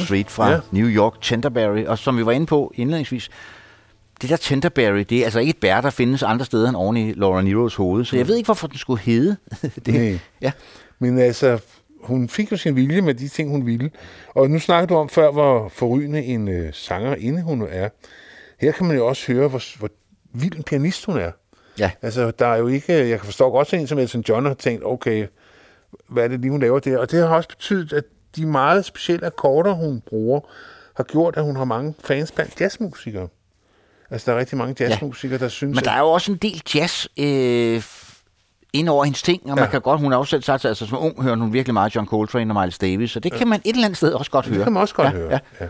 Street fra ja. New York, Canterbury. Og som vi var inde på indledningsvis, det der Canterbury, det er altså ikke et bær, der findes andre steder end oven i Laura Neros hoved. Så jeg ved ikke, hvorfor den skulle hedde det. Nej. Ja. Men altså, hun fik jo sin vilje med de ting, hun ville. Og nu snakkede du om før, hvor forrygende en øh, sangerinde hun er. Her kan man jo også høre, hvor, hvor vild en pianist hun er. Ja. Altså, der er jo ikke... Jeg kan forstå godt, en som Elton John har tænkt, okay, hvad er det lige, hun laver der? Og det har også betydet, at de meget specielle akkorder, hun bruger, har gjort, at hun har mange fans blandt jazzmusikere. Altså, der er rigtig mange jazzmusikere, der synes, Men der er jo også en del jazz øh, ind over hendes ting, og man Ja. kan godt, hun har også selv sagt, altså som ung hører hun virkelig meget John Coltrane og Miles Davis, så det kan man et eller andet sted også godt høre. Det kan man også godt ja, høre. Ja. Ja.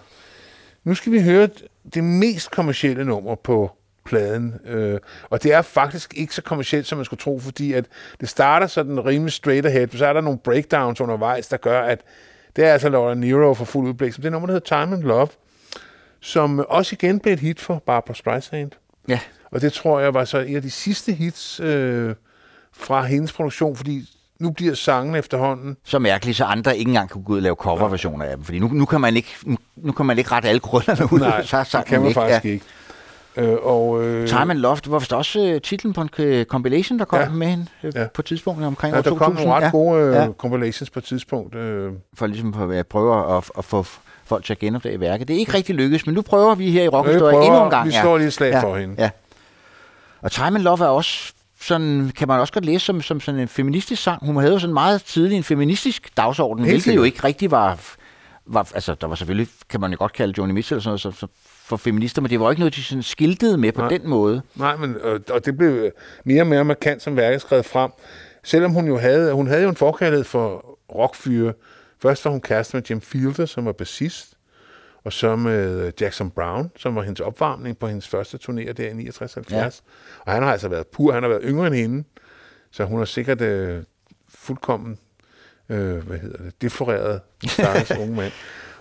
Nu skal vi høre det mest kommercielle nummer på pladen. Øh, og det er faktisk ikke så kommercielt, som man skulle tro, fordi at det starter sådan rimelig straight ahead, så er der nogle breakdowns undervejs, der gør, at det er altså Laura Nero for fuld udblik. Det er nummer, der hedder Time and Love, som også igen blev et hit for Barbara Streisand. ja. Og det tror jeg var så en af de sidste hits øh, fra hendes produktion, fordi nu bliver sangen efterhånden Så mærkeligt, så andre ikke engang kunne gå ud og lave coverversioner af dem, fordi nu, nu, kan man ikke, nu, nu kan man ikke rette alle krøllerne ud. Nej, så, så det kan man ikke. faktisk ikke. Øh, og, øh, Time and det var vist også øh, titlen på en øh, compilation, der kom Ja. ja. med hende øh, Ja. ja. på et tidspunkt omkring ja, år der 2000. kom nogle ret ja. gode øh, Ja. compilations på et tidspunkt. Øh, For ligesom at prøve at, at få folk til at genopdage værket. Det er ikke rigtig lykkedes, men nu prøver vi her i Rockhistorie prøver- endnu en gang. vi slår lige et slag ja. for hende. Ja. Og Time and Love er også sådan, kan man også godt læse som, som sådan en feministisk sang. Hun havde jo sådan meget tidlig en feministisk dagsorden, Helt hvilket jo ikke rigtig var, var... Altså, der var selvfølgelig, kan man jo godt kalde Joni Mitchell og sådan noget, så for feminister, men det var ikke noget, de sådan skiltede med på Nej. den måde. nej, men, og, og det blev mere og mere markant, som værket skrevet frem. Selvom hun jo havde, hun havde jo en forkærlighed for rockfyre. Først var hun kæreste med Jim Fielder, som var bassist, og så med Jackson Brown, som var hendes opvarmning på hendes første turné der i 69-70. Ja. Og han har altså været pur, han har været yngre end hende, så hun har sikkert øh, fuldkommen, øh, hvad hedder det, defloreret stakkels unge mand.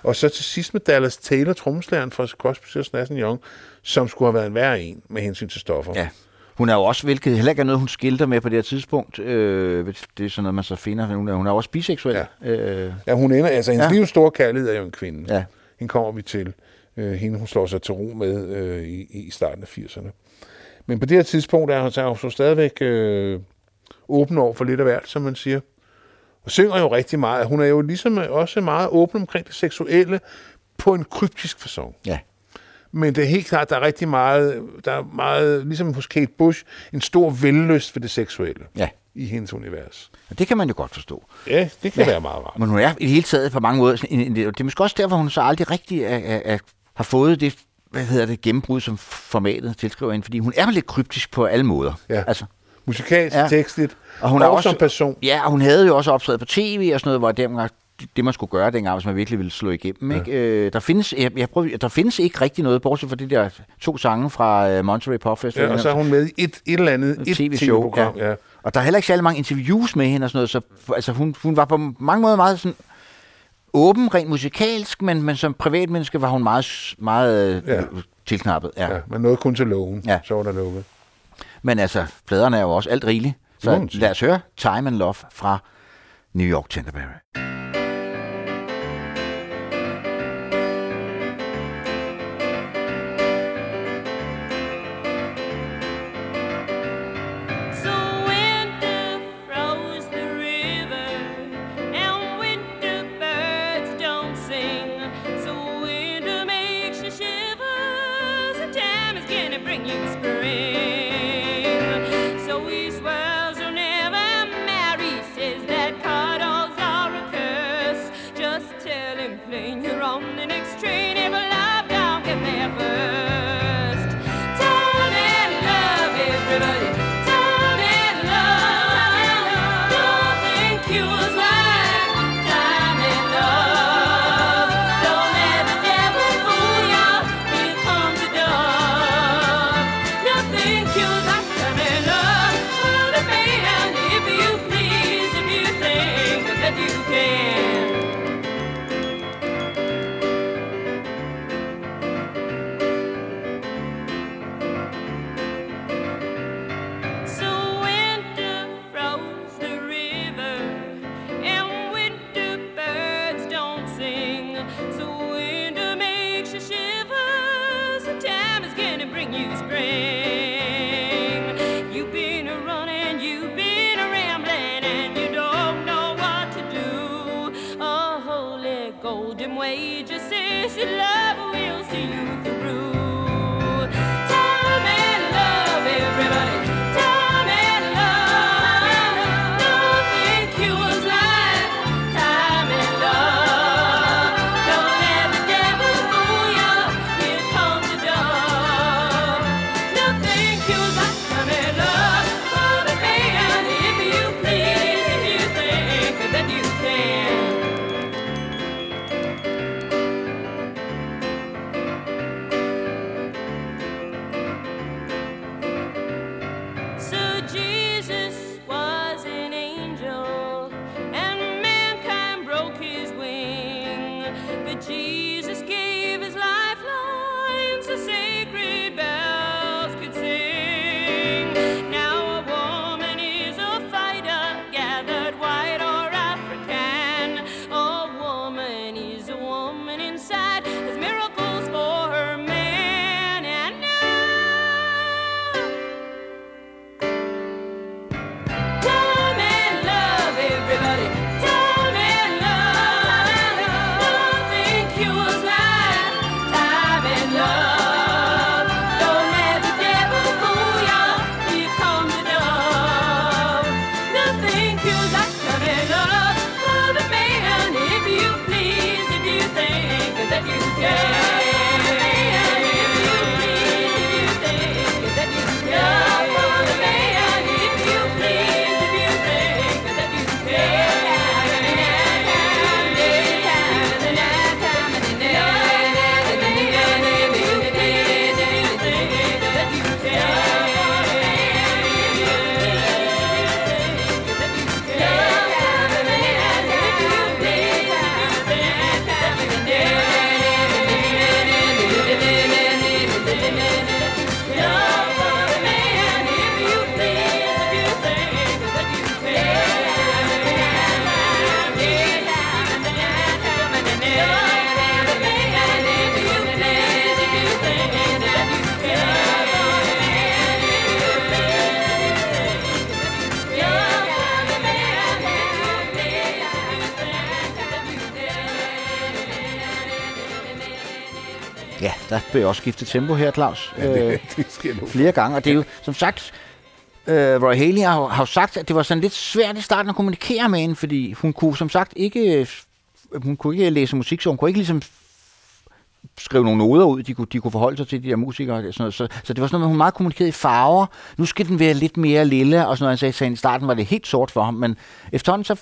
Og så til sidst med Dallas Taylor, trommeslæren fra Crosby, Stills, Nash Young, som skulle have været en værre en med hensyn til stoffer. Ja. Hun er jo også, hvilket heller ikke er noget, hun skilter med på det her tidspunkt. Øh, det er sådan noget, man så finder. Hun er, hun er også biseksuel. Ja. Øh, Ja, hun ender, altså hendes ja. Livs store kærlighed er jo en kvinde. Ja. Hende kommer vi til. Øh, hende, hun slår sig til ro med øh, i, i starten af 80'erne. Men på det her tidspunkt er hun så, er hun så stadigvæk øh, åben over for lidt af hvert, som man siger. Og synger jo rigtig meget. Hun er jo ligesom også meget åben omkring det seksuelle på en kryptisk façon. ja. Men det er helt klart, der er rigtig meget, der er meget, ligesom hos Kate Bush, en stor vellyst for det seksuelle ja. i hendes univers. Og det kan man jo godt forstå. Ja, det kan ja. være meget rart. Men hun er i det hele taget på mange måder... en- en- Det er måske også derfor, hun så aldrig rigtig er, er, er, har fået det, hvad hedder det, gennembrud, som formatet tilskriver hende. Fordi hun er lidt kryptisk på alle måder. Ja. Altså, Musikalsk, ja. Tekstligt, Og hun er og også- som person. ja, og hun havde jo også optrædet på tv og sådan noget, hvor det, det man skulle gøre dengang, hvis man virkelig ville slå igennem. Ja. Ikke? Øh, der, findes, jeg, jeg prøver, der findes ikke rigtig noget, bortset fra de der to sange fra uh, Monterey Pop Festival. Ja, og så er hun med i et, et eller andet et TV-show, TV-program. Ja. Ja. Og der er heller ikke særlig mange interviews med hende og sådan noget, så altså, hun, hun var på mange måder meget sådan åben, rent musikalsk, men, men som privatmenneske var hun meget, meget Ja. ja. tilknappet. Ja. Ja, man nåede kun til loven. Ja. så var der lukket. Men altså, pladerne er jo også alt rigeligt. Så lad os høre Time and Love fra New York Canterbury. Blev også skiftet tempo her, Claus. Ja, det, Øh, det sker nu. flere gange, og det er jo, som sagt, øh, Roy Haley har, har sagt, at det var sådan lidt svært i starten at kommunikere med hende, fordi hun kunne som sagt ikke, øh, hun kunne ikke læse musik, så hun kunne ikke ligesom skrive nogle noder ud, de kunne, de kunne forholde sig til de der musikere. Og sådan noget. Så, så det var sådan noget, hun meget kommunikerede i farver. Nu skal den være lidt mere lille, og sådan noget. Han sagde, så i starten var det helt sort for ham, men efterhånden så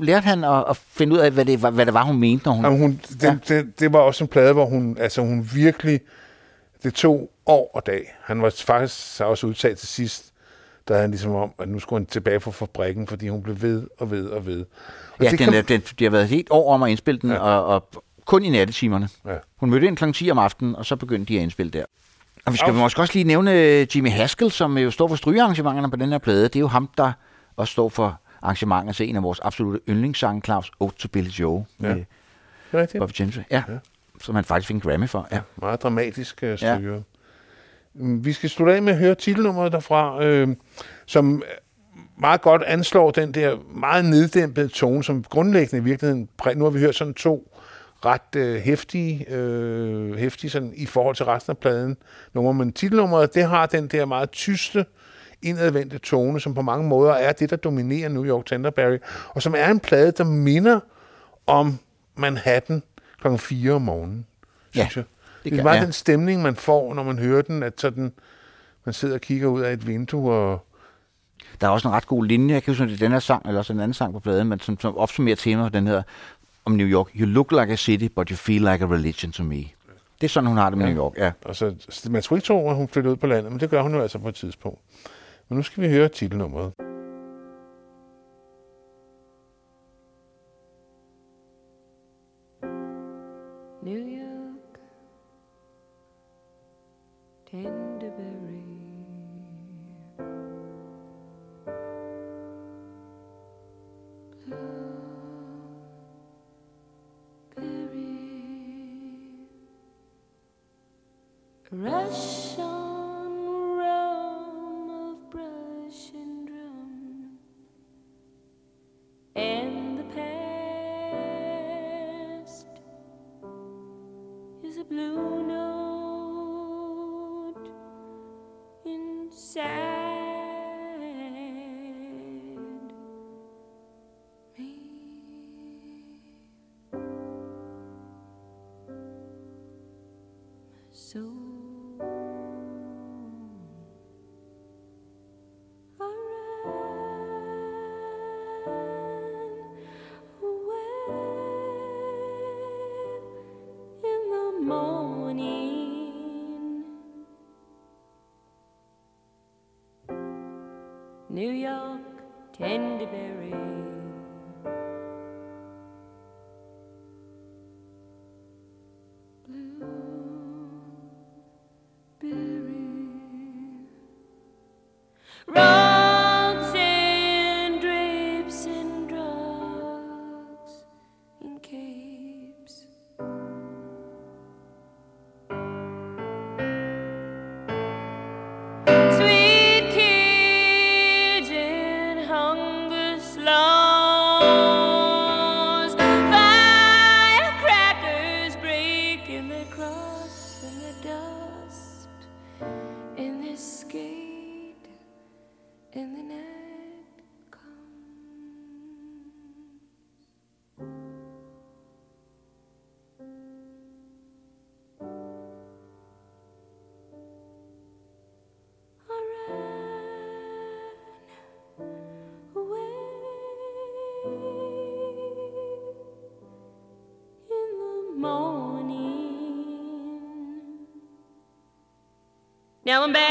lærte han at, at finde ud af, hvad det, var, hvad det var, hun mente, når hun... Jamen, hun, det, ja. det, det var også en plade, hvor hun, altså hun virkelig, det tog år og dag. Han var faktisk også udtalt til sidst, der havde han ligesom om, at nu skulle han tilbage på fabrikken, fordi hun blev ved og ved og ved. Og Ja, det den, kan- den, de har været et helt år om at indspille den, ja. Og, og kun i nattetimerne. Ja. Hun mødte ind kl. 10 om aftenen, og så begyndte de at indspille der. Og vi skal Og- måske også lige nævne øh, Jimmy Haskell, som jo står for strygearrangementerne på den her plade. Det er jo ham, der også står for arrangementet til en af vores absolutte yndlingssange, Claus Ode to Billy Joe, med Ja. ja. Er rigtigt. Bobby Gentry. Ja. Ja. ja. Som han faktisk fik en Grammy for. Ja. Meget dramatisk uh, styre. Ja. Vi skal slutte af med at høre titelnummeret derfra, øh, som meget godt anslår den der meget neddæmpede tone, som grundlæggende i virkeligheden... Nu har vi hørt sådan to ret øh, hæftige, øh, hæftige sådan, i forhold til resten af pladen nummer, men titelnummeret, det har den der meget tyste, indadvendte tone, som på mange måder er det, der dominerer New York Tenderberry, og som er en plade, der minder om Manhattan klokken 4 om morgenen, Ja, synes jeg. det Det er meget ja. den stemning, man får, når man hører den, at sådan, man sidder og kigger ud af et vindue, og Der er også en ret god linje, jeg kan huske, det er den her sang, eller også en anden sang på pladen, men som, som opsummerer temaet, den hedder om New York. You look like a city, but you feel like a religion to me. Det er sådan, hun har det med Ja. New York, ja. Og så, man skulle ikke tro, at hun flyttede ud på landet, men det gør hun jo altså på et tidspunkt. Men nu skal vi høre titelnummeret. New York, Tenderberry. Russian Now I'm back,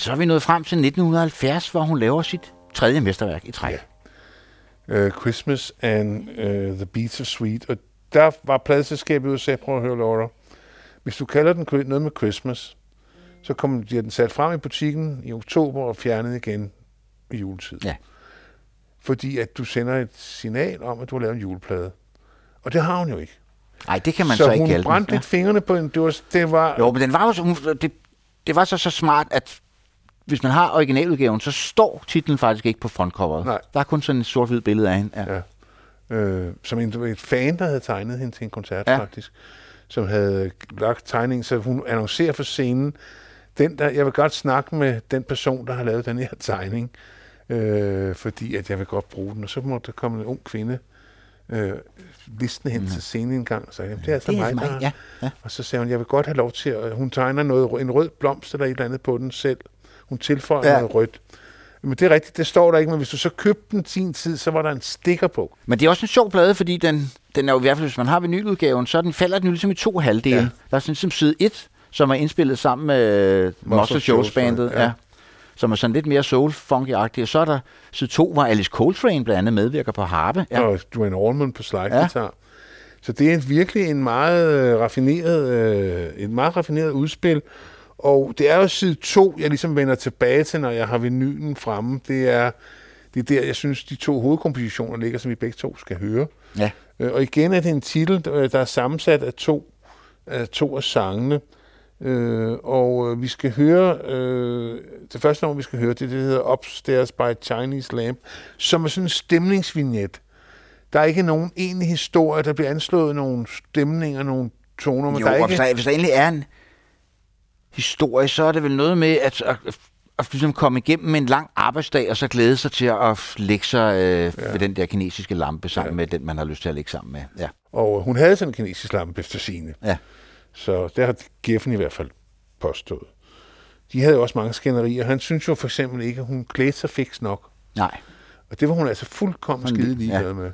så er vi nået frem til 1970, hvor hun laver sit tredje mesterværk i træk. Ja. Uh, Christmas and uh, The Beats of Sweet. Og der var pladselskabet ud og sagde, prøv at høre, Laura. Hvis du kalder den noget med Christmas, så kommer bliver den sat frem i butikken i oktober og fjernet igen i juletid. Ja. Fordi at du sender et signal om, at du har lavet en juleplade. Og det har hun jo ikke. Nej, det kan man så så, ikke hun kalde brændte den. lidt fingrene på en. Det var, det var Jo, men den var jo, så- hun, det, det var så, så smart, at hvis man har originaludgaven, så står titlen faktisk ikke på frontcoveret. Nej. Der er kun sådan et sort-hvid billede af hende. Ja. Ja. øh, som en, et fan, der havde tegnet hende til en koncert Ja. faktisk, som havde lagt tegningen, så hun annoncerer for scenen, den der, jeg vil godt snakke med den person, der har lavet den her tegning, øh, fordi at jeg vil godt bruge den. Og så måtte der komme en ung kvinde øh, listende hen til scenen en gang, og sagde, "Jamen, det er altså Mm. Det er mig, altså der ja. ja. Og så sagde hun, jeg vil godt have lov til at... Hun tegner noget, en rød blomst eller et eller andet på den selv. Hun tilføjer Ja. noget rødt. Men det er rigtigt, det står der ikke, men hvis du så købte den sin tid, så var der en stikker på. Men det er også en sjov plade, fordi den, den er jo i hvert fald, hvis man har vinyludgaven, så den falder den jo ligesom i to halvdele. Ja. Der er sådan ligesom side 1, som er indspillet sammen med Monster Shows, bandet, ja. ja. som er sådan lidt mere soul funky Og så er der side 2, hvor Alice Coltrane blandt andet medvirker på harpe. Ja. Og Duane Allman på slide-guitar. Ja. Så det er virkelig en meget øh, raffineret, øh, et meget raffineret udspil. Og det er jo side 2, jeg ligesom vender tilbage til, når jeg har vinylen fremme. Det er, det er der, jeg synes, de to hovedkompositioner ligger, som vi begge to skal høre. ja. Øh, Og igen er det en titel, der er sammensat af to af, to af sangene. Øh, og øh, vi skal høre, øh, det første nummer, vi skal høre, det er det, der hedder Upstairs by Chinese Lamp, som er sådan en stemningsvignet. Der er ikke nogen egentlig historie, der bliver anslået nogle stemninger, nogle toner, men Jo, der er ikke... hvis der, hvis der endelig er en historie, så er det vel noget med at, at, at, at ligesom komme igennem en lang arbejdsdag, og så glæde sig til at lægge sig øh, ja. ved den der kinesiske lampe sammen ja. med den, man har lyst til at lægge sammen med. Ja. Og hun havde sådan en kinesisk lampe efter sine. Ja. Så det har Geffen i hvert fald påstået. De havde jo også mange skænderier. Han synes jo for eksempel ikke, at hun klædte sig fix nok. Nej. Og det var hun altså fuldkommen skide ligeglad ja. med.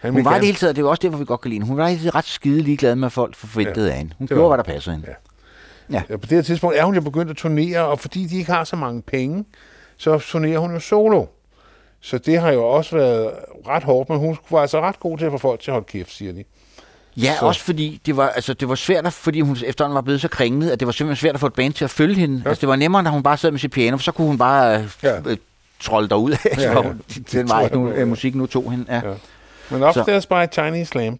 Han Hun var gerne- det hele taget, det var også derfor, vi godt kan lide hende. Hun var ret skide ligeglad med, at folk forventede Ja, af hende. Hun det gjorde, var hvad der passede hende. Ja. Ja. Ja, på det her tidspunkt er hun jo begyndt at turnere, og fordi de ikke har så mange penge, så turnerer hun jo solo. Så det har jo også været ret hårdt, men hun var altså ret god til at få folk til at holde kæft, siger de. Ja, Så- også fordi det var, altså, det var svært, at, fordi hun efterhånden var blevet så kringlet, at det var simpelthen svært at få et band til at følge hende. Ja. Altså, det var nemmere, når hun bare sad med sit piano, for så kunne hun bare øh, Ja. ja. trolde derud af, Ja, ja, den vej, nu, øh, musik nu tog hende. Ja. Ja. Men Upstairs by Chinese Slam,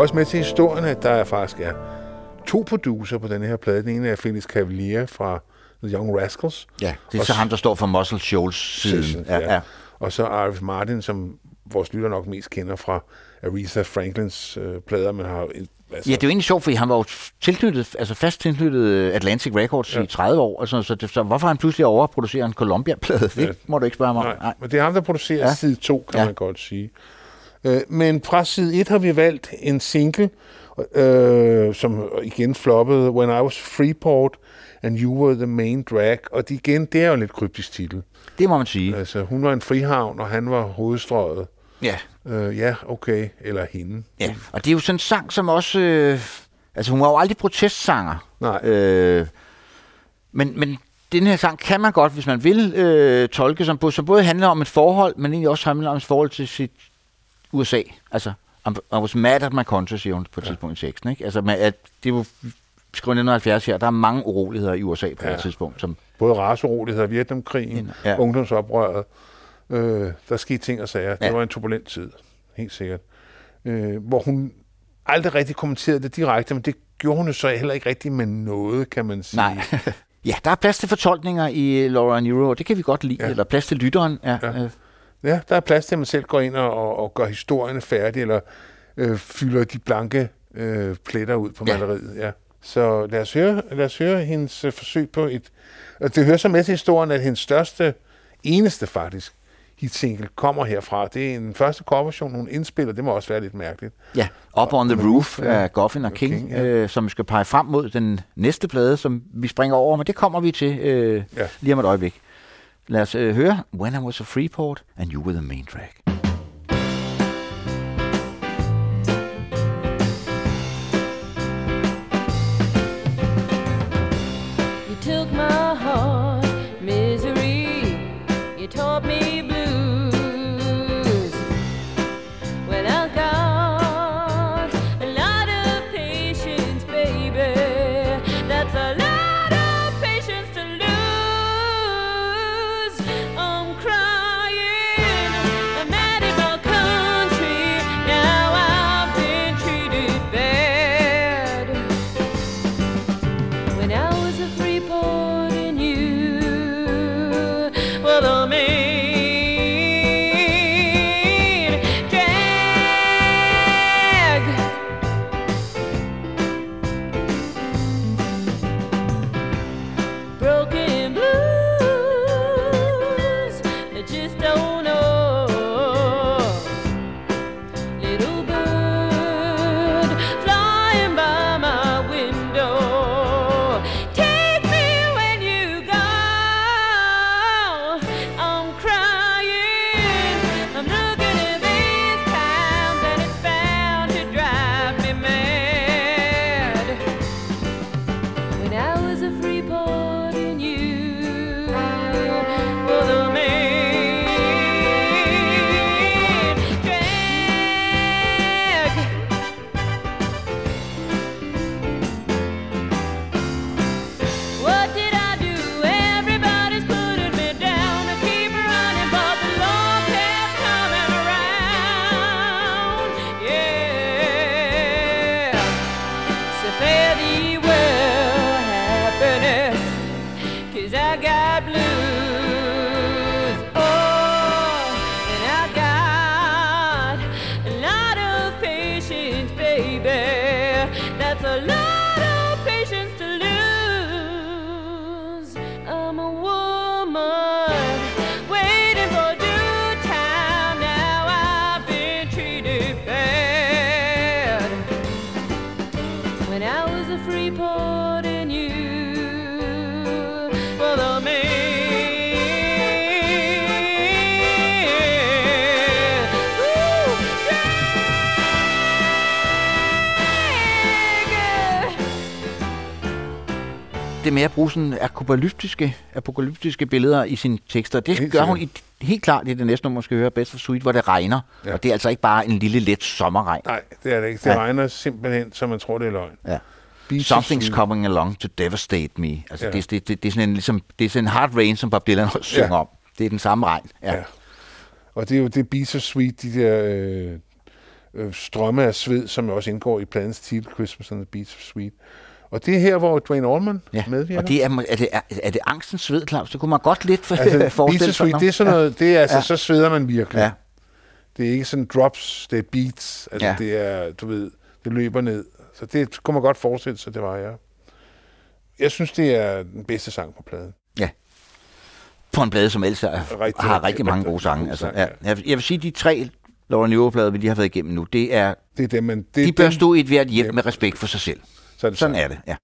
Også med til historien, at der er faktisk er to producer på den her plade. Den ene er Felix Cavalier fra The Young Rascals. Ja, det er Og så ham, der står for Muscle Shoals-siden. Sessions, Ja, ja. Og så Arif Martin, som vores lytter nok mest kender fra Aretha Franklins øh, plader, men har... Altså, Ja, det er jo egentlig sjovt, fordi han var jo tilknyttet, altså fast tilknyttet øh, Atlantic Records ja. I 30 år, altså, så, det, så hvorfor han pludselig overproducerer en Columbia-plade? Det Ja. må du ikke spørge mig om. Nej, Nej. men det er ham, der producerer Ja. side 2, kan ja. man godt sige. Øh, men fra side 1 har vi valgt en single, øh, som igen floppede, When I Was Freeport, and You Were the Main Drag. Og det, igen, det er jo en lidt kryptisk titel. Det må man sige. Altså, hun var en frihavn, og han var hovedstrøget. Ja. Øh, ja, okay. Eller hende. ja. Og det er jo sådan en sang, som også... Øh, altså, hun var jo aldrig protestsanger. Nej. Øh, men, men den her sang kan man godt, hvis man vil, øh, tolke som, både- som både handler om et forhold, men egentlig også handler om et forhold til sit USA. Altså, I was mad at my country, siger hun på et tidspunkt i teksten. Ikke? Altså, med, at det jo skriver 1970 her, der er mange uroligheder i USA på ja. Ja. det tidspunkt, som Både raceroligheder, Vietnamkrigen, Ja. ja. ungdomsoprøret. Øh, der skete ting og sager. Det Ja. var en turbulent tid, helt sikkert. Øh, hvor hun aldrig rigtig kommenterede det direkte, men det gjorde hun jo så heller ikke rigtig med noget, kan man sige. Nej. ja, der er plads til fortolkninger i Laura Nero, og det kan vi godt lide. Ja. Ja. Eller plads til lytteren. Ja, ja. Ja. Øh, Ja, der er plads til, at man selv går ind og, og, og gør historierne færdige, eller øh, fylder de blanke øh, pletter ud på Ja. maleriet. Ja. Så lad os høre, lad os høre hendes øh, forsøg på et... Og det hører så med til historien, at hendes største, eneste faktisk, hitsingle kommer herfra. Det er en første coverversion, hun indspiller. Det må også være lidt mærkeligt. ja. Up on the Roof Ja. af Goffin og King, King, ja. øh, som skal pege frem mod den næste plade, som vi springer over, men det kommer vi til øh, Ja. lige om et øjeblik. Lad os øh, høre When I Was a Freeport and You Were the Main Track. Sådan apokalyptiske, apokalyptiske billeder i sine tekster, det Helt gør hun i, helt klart i det næste nummer, skal høre Best of Suite, hvor det regner. Ja. Ja. Og det er altså ikke bare en lille let sommerregn. Nej, det er det ikke. Det Nej. regner simpelthen, så man tror, det er løgn. Ja. Beach Something's Sweet. coming along to devastate me. Altså, ja. Ja. det, det, det, det, er sådan en, ligesom, det er sådan en hard rain, som Bob Dylan også synger Ja. om. Det er den samme regn. Ja. Ja. Og det er jo det Beats of Sweet, de der øh, øh, strømme af sved, som også indgår i pladens titel, Christmas and the Beats of Sweet. Og det er her, hvor Dwayne Allman Ja, medvirker. og det er, er, det, er, er det angstens sved, Claus? Det kunne man godt lidt for, altså, Beats forestille sig. Det er sådan noget, det er altså, Ja. ja. så sveder man virkelig. Ja. Det er ikke sådan drops, det er beats. Altså, Ja. ja. det er, du ved, det løber ned. Så det kunne man godt forestille sig, det var, ja. Jeg synes, det er den bedste sang på pladen. på en plade, som ellers er, Rigtig, har rigtig- mange gode sange. Altså, ja. Jeg, jeg vil sige, de tre Laura Newell-plader, vi lige har været igennem nu, det er, Det er det, man... Det, de bør dem- stå i et hvert hjem Ja. med respekt for sig selv. Så er det Sådan er det, ja.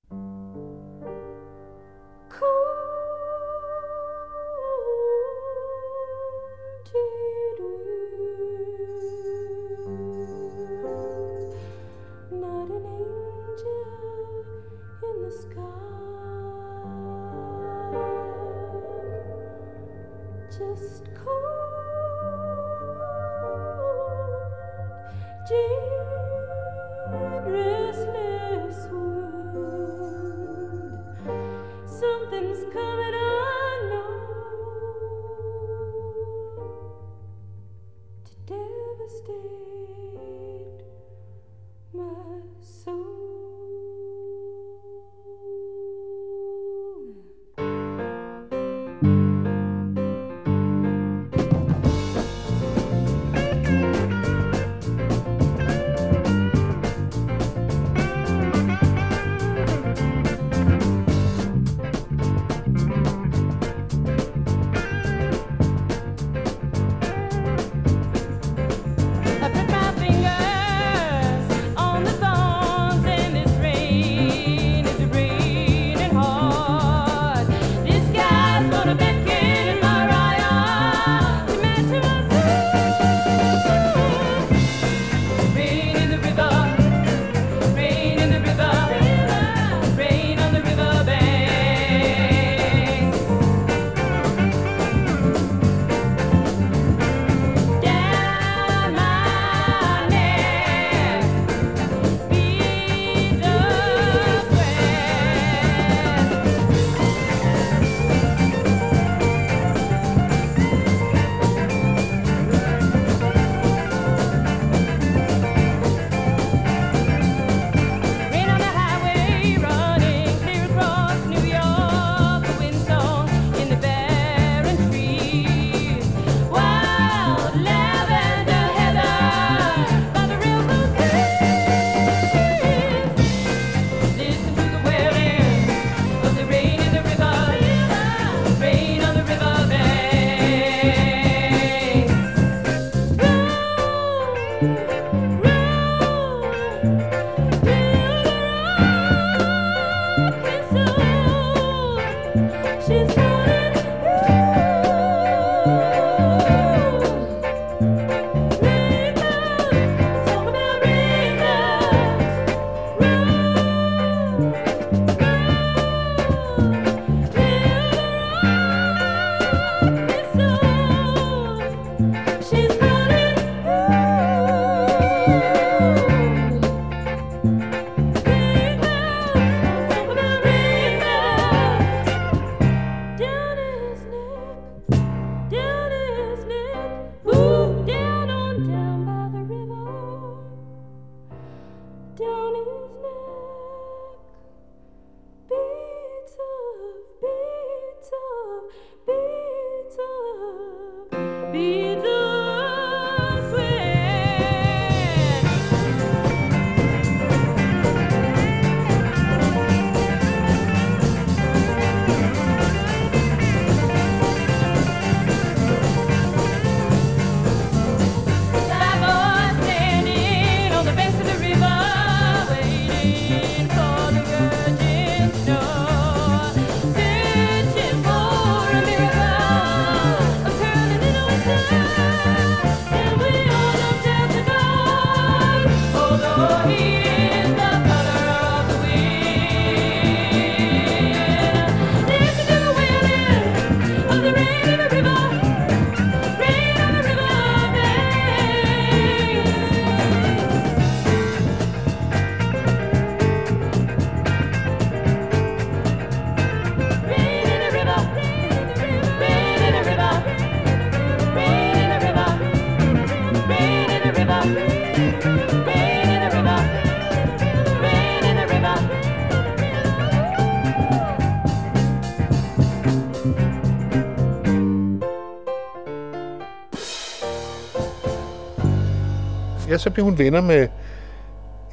Ellers så bliver hun venner med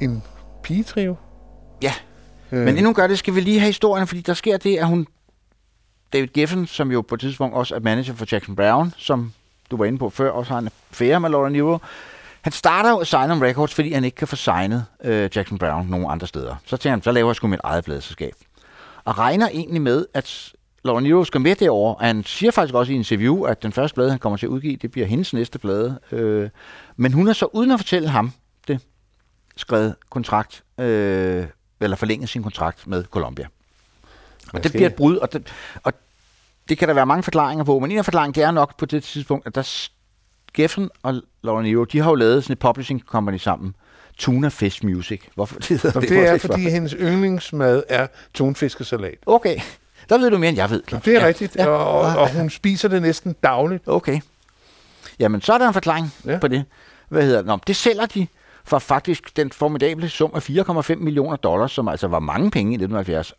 en pigetrio. Ja, Øh, men inden hun gør det, skal vi lige have historien, fordi der sker det, at hun... David Geffen, som jo på et tidspunkt også er manager for Jackson Brown, som du var inde på før, også har en affære med Laura Nero. Han starter jo Asylum Records, fordi han ikke kan få signet øh, Jackson Brown nogen andre steder. Så tænker han, så laver jeg sgu mit eget pladselskab. Og regner egentlig med, at Laura Nero skal med derovre. Og han siger faktisk også i en interview, at den første plade, han kommer til at udgive, det bliver hendes næste plade. Øh, men hun har så, uden at fortælle ham det, skrevet kontrakt, øh, eller forlænget sin kontrakt med Columbia. Og det bliver et brud, og det, og det kan der være mange forklaringer på, men en af forklaringerne, det er nok på det tidspunkt, at der Geffen og Laura Nero, de har jo lavet sådan et publishing company sammen. Tuna Fish Music. Hvorfor det hedder det? det er, fordi hendes yndlingsmad er tonfiskesalat. Okay, der ved du mere, end jeg ved. Claus. Det er ja. rigtigt, Ja. og, og hun spiser det næsten dagligt. Okay. Jamen, så er der en forklaring Ja. ja. på det. Hvad hedder det? Nå, det sælger de for faktisk den formidable sum af 4,5 millioner dollars, som altså var mange penge i 1970.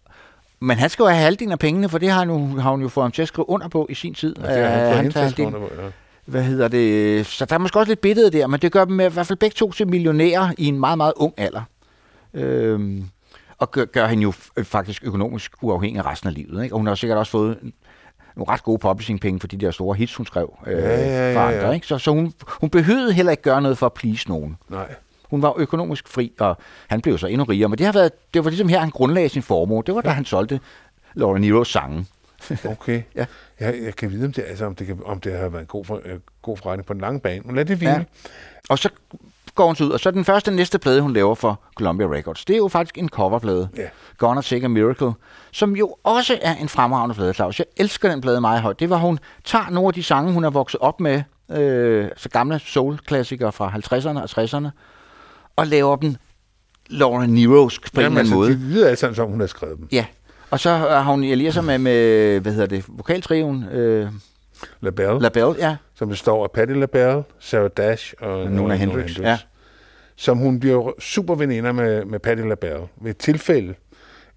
Men han skal jo have halvdelen af pengene, for det har, nu, har hun jo fået ham til at skrive under på i sin tid. Og det er han Øh, han tager halvdelen. på, ja. Hvad hedder det? Så der er måske også lidt billede der, men det gør dem i hvert fald begge to til millionærer i en meget, meget ung alder. Øhm, og gør, gør hende jo f- faktisk økonomisk uafhængig af resten af livet. Ikke? Og hun har sikkert også fået nogle ret gode publishing-penge for de der store hits, hun skrev øh, Ja, ja, ja, for andre. ja. Ikke? Så, så hun, hun behøvede heller ikke gøre noget for at please nogen. Nej. Hun var økonomisk fri, og han blev så endnu rigere. Men det, har været, det var ligesom her, han grundlagde sin formue. Det var da han solgte Laura Neros sange. Okay. Ja. Jeg, jeg kan vide, om det, altså, om det, kan, om det har været en god, for, øh, god forretning på den lange bane. Men lad det hvile. Ja. Og så går hun så ud, og så den første næste plade, hun laver for Columbia Records, det er jo faktisk en coverplade. Ja. Gonna Take a Miracle, som jo også er en fremragende plade, Claus. Jeg elsker den plade meget højt. Det var, hun tager nogle af de sange, hun har vokset op med, øh, så gamle soul-klassikere fra 50'erne og 60'erne, og laver dem Laura Nerosk på Jamen, en eller anden måde. altså, det lyder alt sammen, som hun har skrevet dem. Ja, og så har hun allieret sig med, med, hvad hedder det, vokaltriven, øh, LaBelle, LaBelle, ja. som består af Patti LaBelle, Sarah Dash og Nona og Hendricks, ja. Som hun bliver super veninder med, med Patti LaBelle. Ved et tilfælde,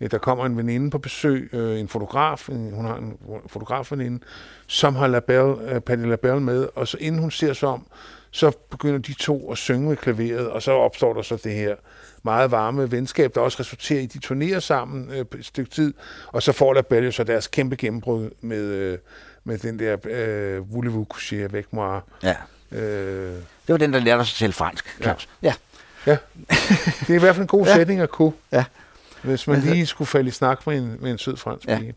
øh, der kommer en veninde på besøg, øh, en fotograf, en, hun har en fotografveninde, som har LaBelle, øh, Patti LaBelle med, og så inden hun ser sig om, så begynder de to at synge ved klaveret, og så opstår der så det her meget varme venskab, der også resulterer i, at de turnerer sammen øh, et stykke tid, og så får LaBelle så deres kæmpe gennembrud med, øh, med den der øh, Voulez-vous coucher avec moi. ja. Øh, Det var den, der lærte at tale fransk, Claus. Ja. ja, det er i hvert fald en god Ja. sætning at kunne, Ja. hvis man lige skulle falde i snak med en, med en sød fransk Ja. pige.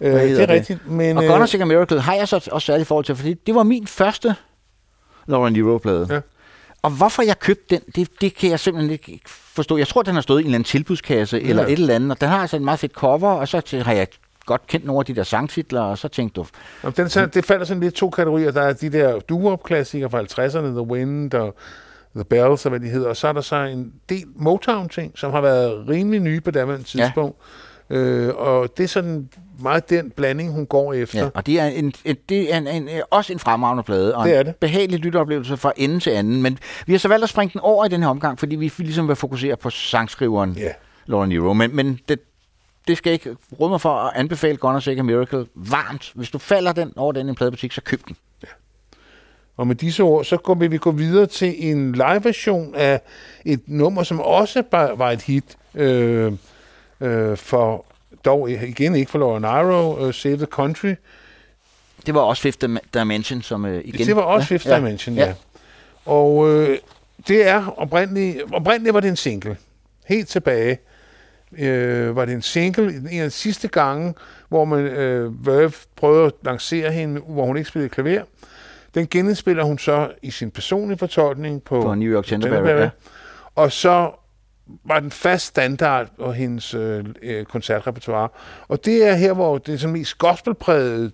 Øh, det er det? rigtigt, men... Og øh, a Miracle har jeg så også særligt forhold til, fordi det var min første Laura Nero-plade. Ja. Og hvorfor jeg købte den, det, det kan jeg simpelthen ikke forstå. Jeg tror, den har stået i en eller anden tilbudskasse ja. eller et eller andet, og den har altså en meget fedt cover, og så t- har jeg godt kendt nogle af de der sangtitler, og så tænkte du, Jamen, den, så, det falder sådan lidt to kategorier. Der er de der doo-wop-klassikere fra 50'erne, The Wind og The Bells og hvad de hedder. Og så er der så en del Motown-ting, som har været rimelig nye på daværende Ja. tidspunkt. Øh, og det er sådan meget den blanding, hun går efter. ja, og det er, en, en, det er en, en, også en fremragende plade, og Det er en det. behagelig lytteoplevelse fra ende til anden. Men vi har så valgt at springe den over i den her omgang, fordi vi ligesom vil fokusere på sangskriveren Ja. Laura Nero. Men, men det, det skal ikke råde mig for at anbefale Take a Miracle varmt. Hvis du falder den over den i en pladebutik, så køb den. Og med disse ord, så går vi, vi går videre til en live-version af et nummer, som også var et hit øh, øh, for, dog igen ikke for Laura Nyro, uh, Save the Country. Det var også Fifth Dim- Dimension, som øh, igen... Det var også Fifth ja, Dimension, ja. ja. Og øh, det er oprindeligt, oprindeligt var det en single. Helt tilbage øh, var det en single, en af de sidste gange, hvor man øh, Verve prøvede at lancere hende, hvor hun ikke spillede klaver. Den genindspiller hun så i sin personlige fortolkning på, På New York Tenderberry, ja. Og så var den fast standard på hendes øh, øh, koncertrepertoire. Og det er her, hvor det er sådan mest gospelpræget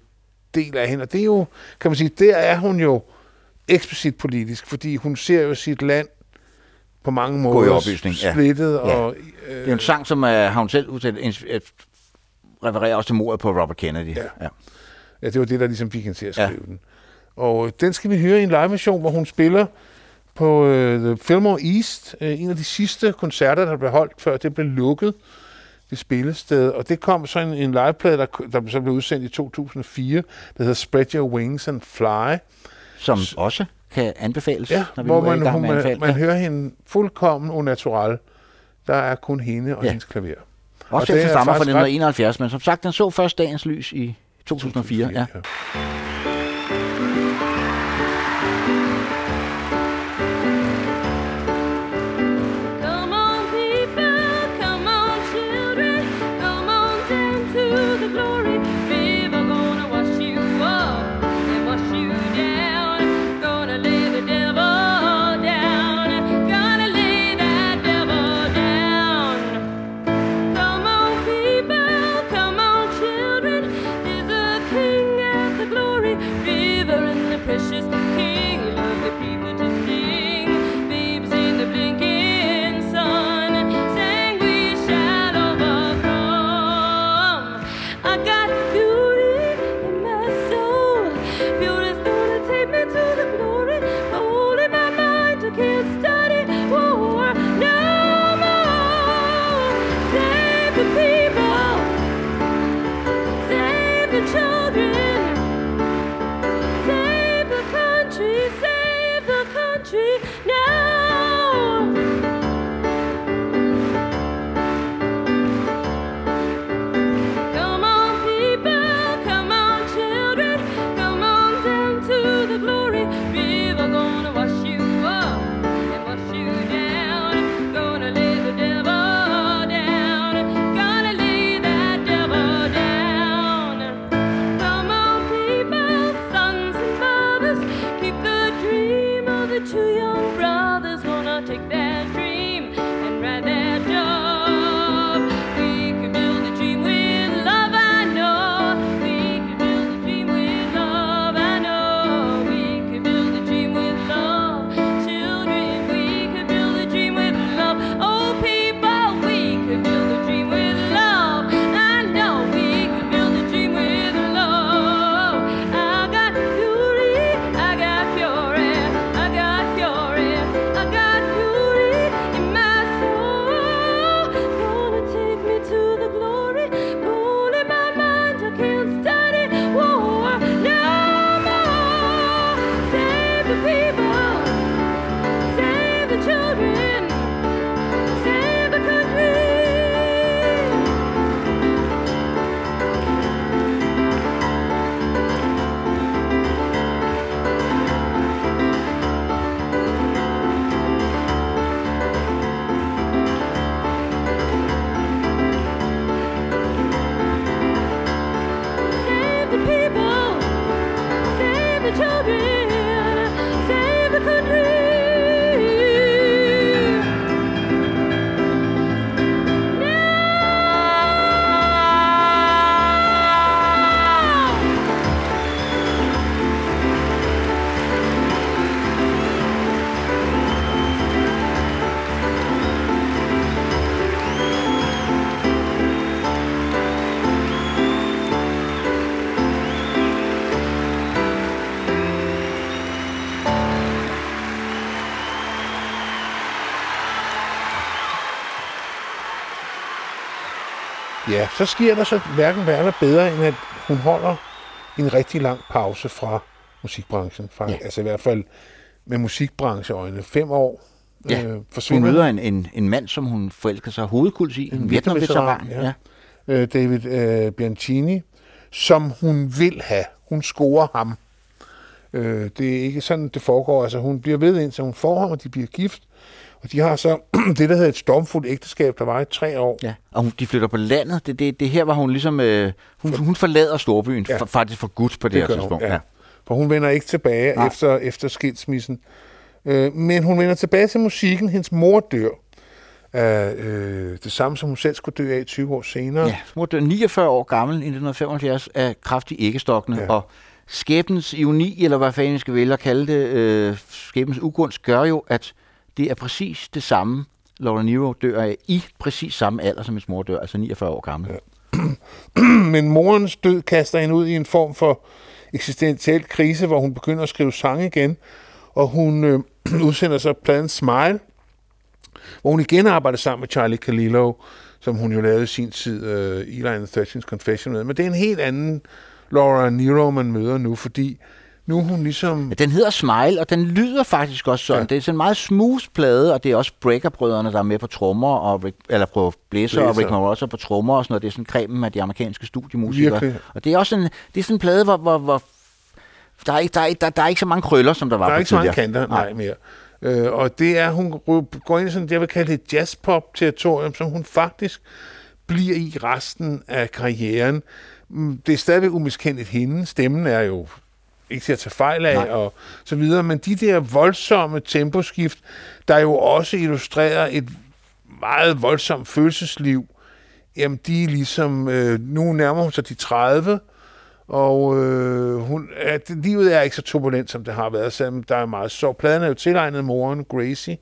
del af hende. Og det er jo, kan man sige, der er hun jo eksplicit politisk, fordi hun ser jo sit land på mange måder opløsning, ja. splittet. Ja. Og, Det er øh, en sang, som øh, har hun selv et, refererer også til mordet på Robert Kennedy. Ja. ja. ja, det var det, der ligesom fik hende til at Ja. skrive den. Og øh, den skal vi høre i en live-version, hvor hun spiller på øh, The Fillmore East, øh, en af de sidste koncerter, der blev holdt, før det blev lukket, det spillested. Og det kom så en, en liveplade, der, der så blev udsendt i 2004, der hedder Spread Your Wings and Fly. Som også kan anbefales, Ja, når vi hvor nu er i man, gang hun, med man, anfald. man ja. hører hende fuldkommen unnatural. Der er kun hende og Ja. ja. hendes klaver. Også og den er stammer fra faktisk 1971, men som sagt, den så først dagens lys i 2004. Ja. Come Ja, så sker der så hverken værre eller bedre, end at hun holder en rigtig lang pause fra musikbranchen. Fra, Ja. Altså i hvert fald med musikbrancheøjne. Fem år Ja, øh, Hun forsvinder. møder en, en, en mand, som hun forelsker sig hovedkuls i. En, En. Vietnam-veteran, Ja. ja. øh, David øh, Bianchini, som hun vil have. Hun scorer ham. Øh, det er ikke sådan, det foregår. Altså, hun bliver ved indtil hun får ham, og de bliver gift. Og de har så det, der hedder et stormfuldt ægteskab, der var i tre år. Ja, og hun, de flytter på landet. Det, det, det her var hun ligesom... Øh, hun, hun forlader storbyen, ja. Ja. for, faktisk for godt på det, det her gør hun, tidspunkt. ja. For hun vender ikke tilbage Nej. efter, efter skilsmissen. Øh, men hun vender tilbage til musikken. Hendes mor dør. Af, øh, det samme, som hun selv skulle dø af 20 år senere. Ja, hun dør 49 år gammel i 1975 af kraftig æggestokkene, ja. Ja. og skæbens ironi, eller hvad fanden skal vælge at kalde det, øh, skæbens ugunst, gør jo, at det er præcis det samme, Laura Nero dør af i præcis samme alder, som hendes mor dør, altså 49 år gammel. Ja. Men morens død kaster hende ud i en form for eksistentiel krise, hvor hun begynder at skrive sange igen, og hun øh, udsender så pladen Smile, hvor hun igen arbejder sammen med Charlie Calillo, som hun jo lavede i sin tid, øh, Eli and the Confession med. Men det er en helt anden Laura Nero, man møder nu, fordi nu er hun ligesom... Ja, den hedder Smile, og den lyder faktisk også sådan. Ja. Det er sådan en meget smooth plade, og det er også Breaker-brødrene, der er med på trommer, og Rick, eller på blæser, og Blæser. Rick Morossa på trommer og sådan noget. Det er sådan kremen af de amerikanske studiemusikere. Virkelig. Og det er også sådan, det er sådan en plade, hvor, hvor, hvor der, er ikke, der, er, der, der er ikke så mange krøller, som der var Der er på ikke så mange tidligere. kanter, nej, mere. Øh, og det er, hun går ind i sådan, det jeg vil kalde et jazzpop-territorium, som hun faktisk bliver i resten af karrieren. Mm, Det er stadigvæk umiskendeligt hende. Stemmen er jo ikke til at tage fejl af, Nej. og så videre. Men de der voldsomme temposkift, der jo også illustrerer et meget voldsomt følelsesliv, jamen de er ligesom, øh, nu nærmer hun sig de 30, og øh, hun, at livet er ikke så turbulent, som det har været, selvom der er meget sorg. Pladen er jo tilegnet moren, Gracie,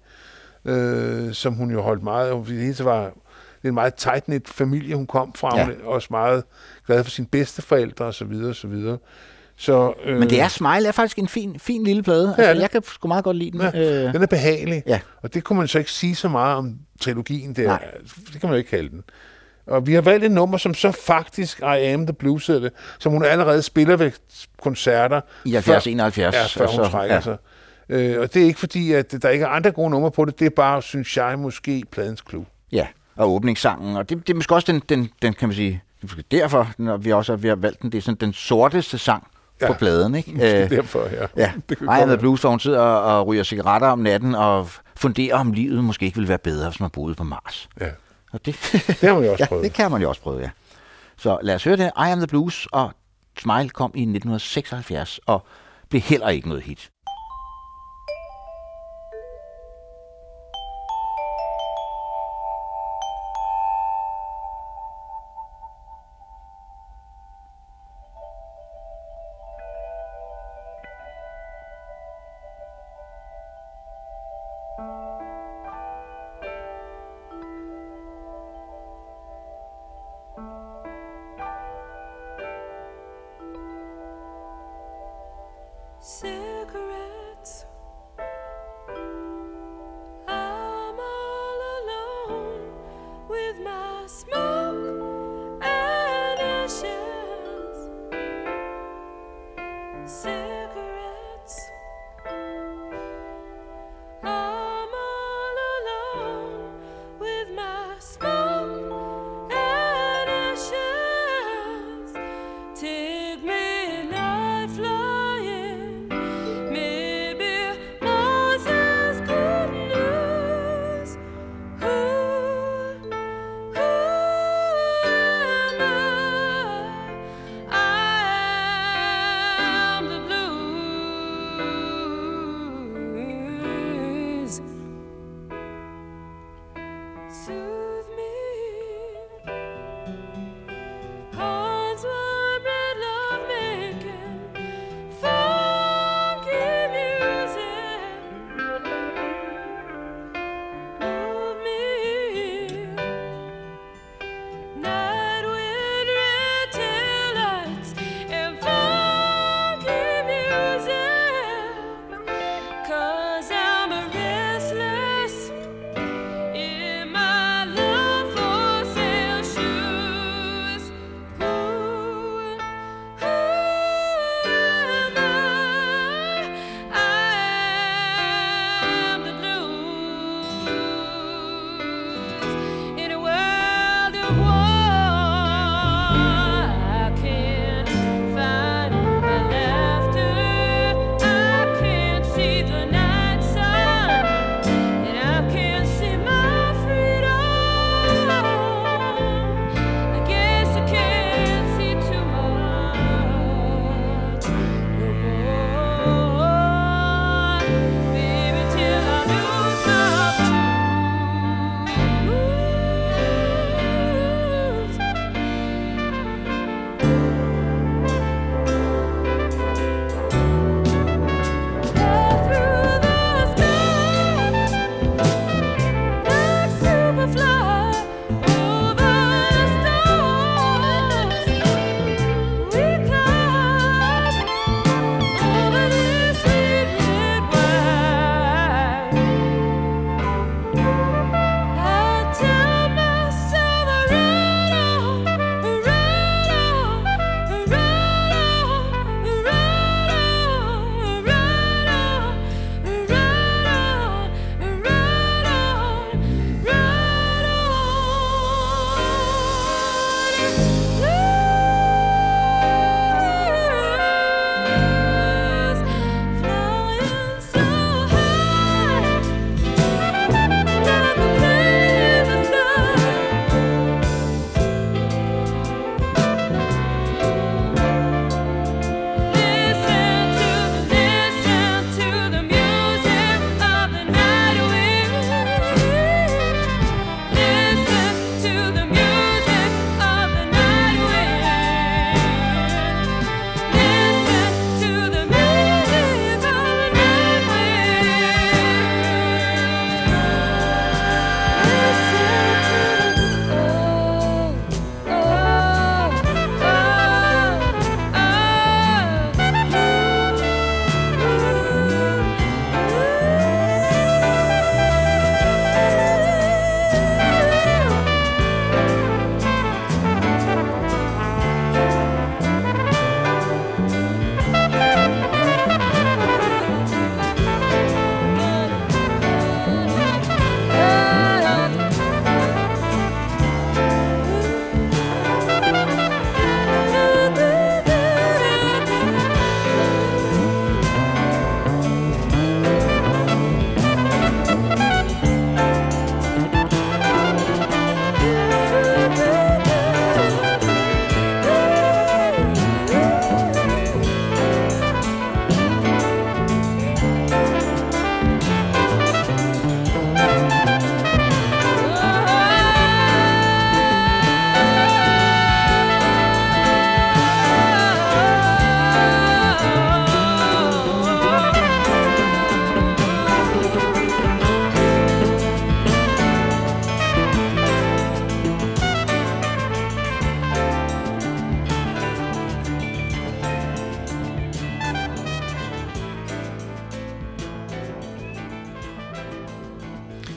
øh, som hun jo holdt meget. Hun, det var det er en meget tight familie, hun kom fra. Ja. Hun er også meget glad for sine bedsteforældre og så videre og så øh, Men det er Smile er faktisk en fin, fin lille plade. Altså, jeg kan sgu meget godt lide den. Ja, Øh, den er behagelig. Ja. Og det kunne man så ikke sige så meget om trilogien der. Nej. Det kan man jo ikke kalde den. Og vi har valgt et nummer, som så faktisk I Am The Blues hedder det, som hun allerede spiller ved koncerter. I 70, 71. Ja, før hun altså, trækker ja. sig. Øh, og det er ikke fordi, at der ikke er andre gode numre på det. Det er bare, synes jeg, måske pladens klub. Ja, og åbningssangen. Og det, det er måske også den, den, den kan man sige, er derfor, når vi også vi har valgt den, det er sådan den sorteste sang ja. på pladen, ikke? Måske Øh, derfor, ja. Ja, det kan. Blues, hvor hun sidder og, og ryger cigaretter om natten og funderer, om livet måske ikke ville være bedre, hvis man boede på Mars. Ja. Og det, Det har man jo også ja, prøvet. det kan man jo også prøve, ja. Så lad os høre det. I am the Blues, og Smile kom i 1976 og blev heller ikke noget hit.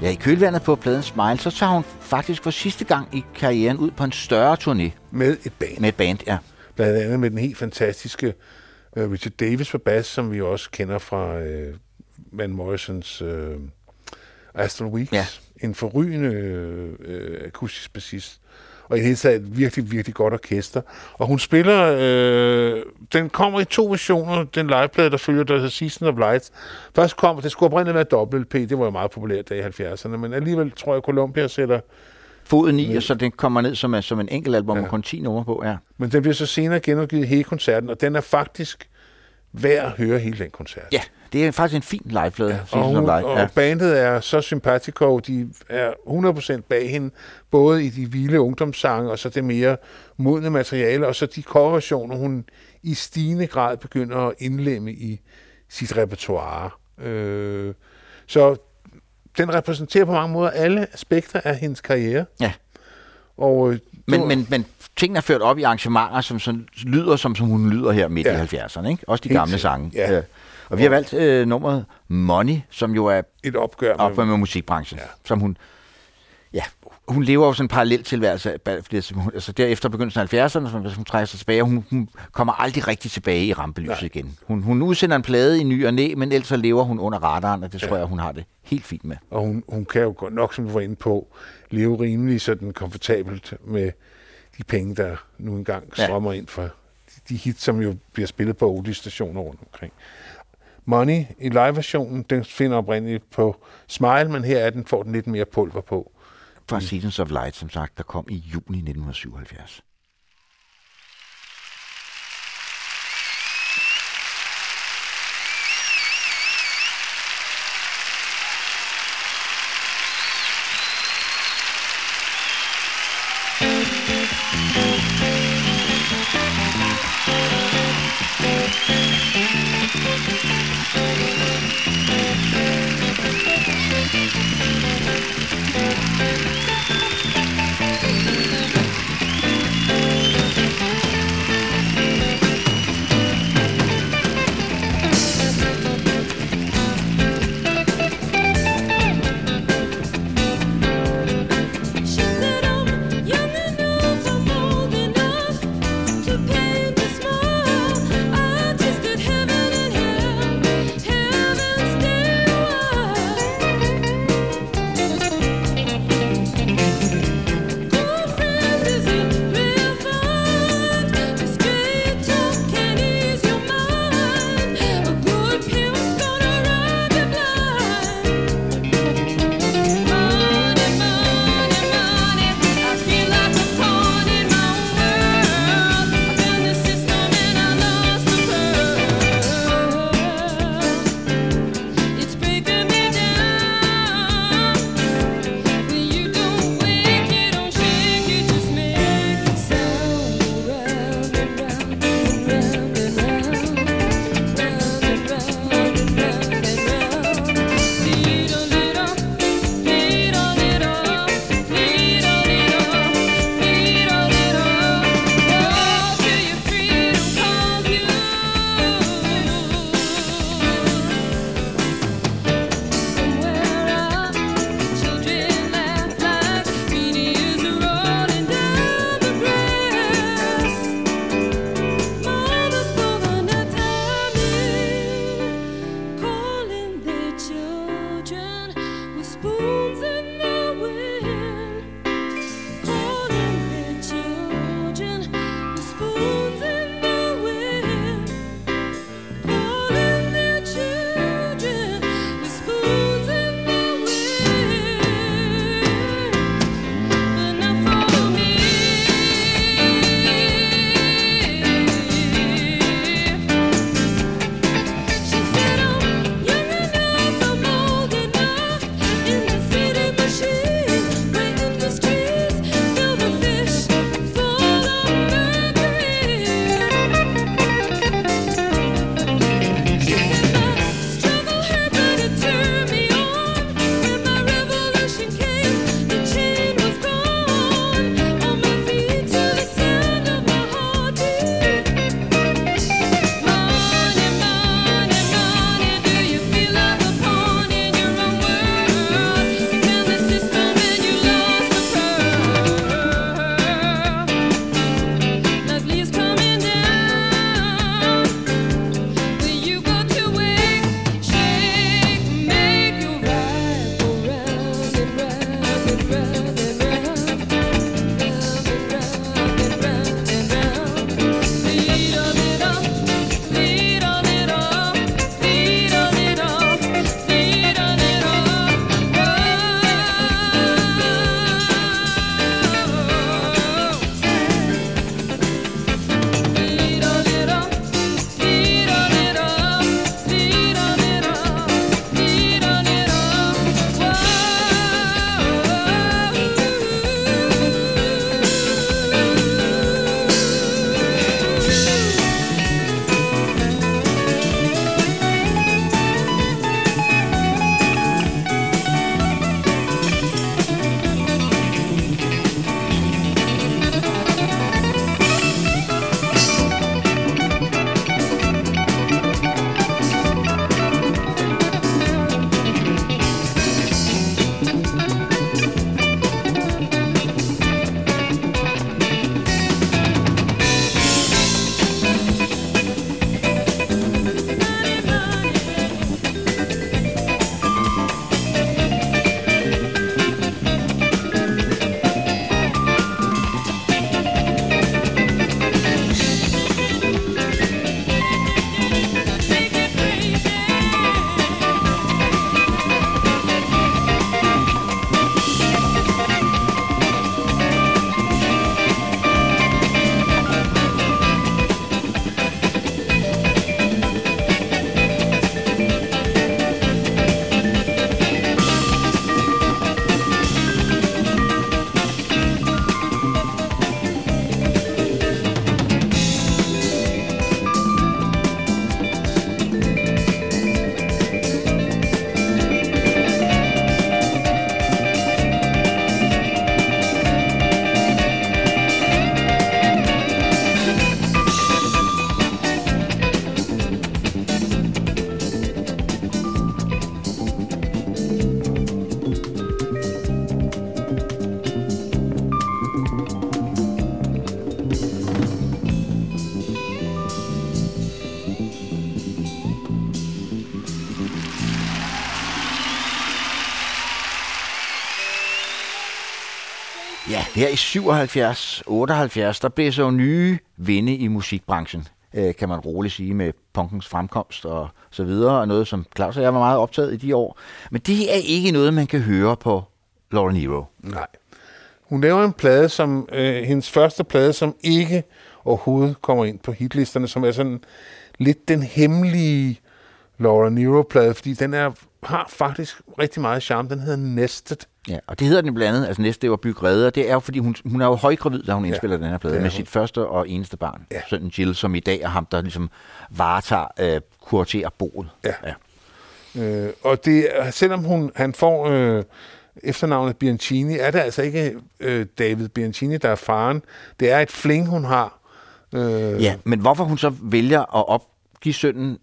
Ja, i kølvandet på pladen Smile, så tager hun faktisk for sidste gang i karrieren ud på en større turné Med et band. med et band. Ja. Blandt andet med den helt fantastiske uh, Richard Davis på bas, som vi også kender fra uh, Van Morrisons uh, Astral Weeks. Ja. En forrygende uh, akustisk bassist. Og i det hele taget et virkelig, virkelig godt orkester. Og hun spiller... Øh, den kommer i to versioner, den liveplade, der følger, der hedder Season of Lights. Først kom, det skulle oprindeligt være dobbelt P, det var jo meget populært der i 70'erne, men alligevel tror jeg, Columbia sætter Foden i, og så den kommer ned som, som en enkelt album, ja. Med kun 10 numre på. Ja. Men den bliver så senere genudgivet hele koncerten, og den er faktisk værd at høre hele den koncert. ja, det er faktisk en fin liveplade. Ja, Og, hun, Light. og Ja. bandet er så sympatico, de er 100% bag hende, både i de vilde ungdomssange, og så det mere modne materiale, og så de coverversioner, hun i stigende grad begynder at indlemme i sit repertoire. Øh, så den repræsenterer på mange måder alle aspekter af hendes karriere. Ja. Og, øh, Men, var- men, men tingene er ført op i arrangementer, som, som lyder, som, som hun lyder her midt Ja. i 70'erne. Ikke? Også de Helt gamle sange. Ja. Og vi har valgt øh, nummeret Money, som jo er et opgør op med musikbranchen, ja. Ja. som hun... Ja, hun lever jo sådan en parallel tilværelse. altså, Altså derefter begyndelsen af 70'erne, som hun trækker sig tilbage, og hun, hun kommer aldrig rigtig tilbage i rampelyset Nej. igen. Hun, hun udsender en plade i ny og næ, men ellers så lever hun under radaren, og det tror jeg, hun har det helt fint med. Og hun, hun kan jo godt nok, som du var inde på, leve rimelig sådan komfortabelt med de penge, der nu engang Ja. strømmer ind fra de, de hits, som jo bliver spillet på oldie-stationer rundt omkring. Money i live-versionen, den finder oprindeligt på Smile, men her er den, får den lidt mere pulver på. Fra Seasons of Light, som sagt, der kom i juni 1977. her i 77, 78, der blev så jo nye vinde i musikbranchen, øh, kan man roligt sige, med punkens fremkomst og så videre, og noget, som Claus og jeg var meget optaget i de år. Men det er ikke noget, man kan høre på Laura Nero. Nej. Hun laver en plade, som øh, hendes første plade, som ikke overhovedet kommer ind på hitlisterne, som er sådan lidt den hemmelige Laura Nero-plade, fordi den er, har faktisk rigtig meget charme. Den hedder Nested. Ja, og det hedder den blandt andet, altså næste det var Bygge Det er jo, fordi hun, hun er jo højgravid, da hun Ja, indspiller den her plade, med hun. sit første og eneste barn, Ja. sønnen Jill, som i dag er ham, der ligesom varetager, øh, kuraterer boet. Ja. ja. Øh, og det, selvom hun, han får øh, efternavnet Bianchini, er det altså ikke øh, David Bianchini, der er faren. Det er et fling, hun har. Øh, Ja, men hvorfor hun så vælger at opgive sønnen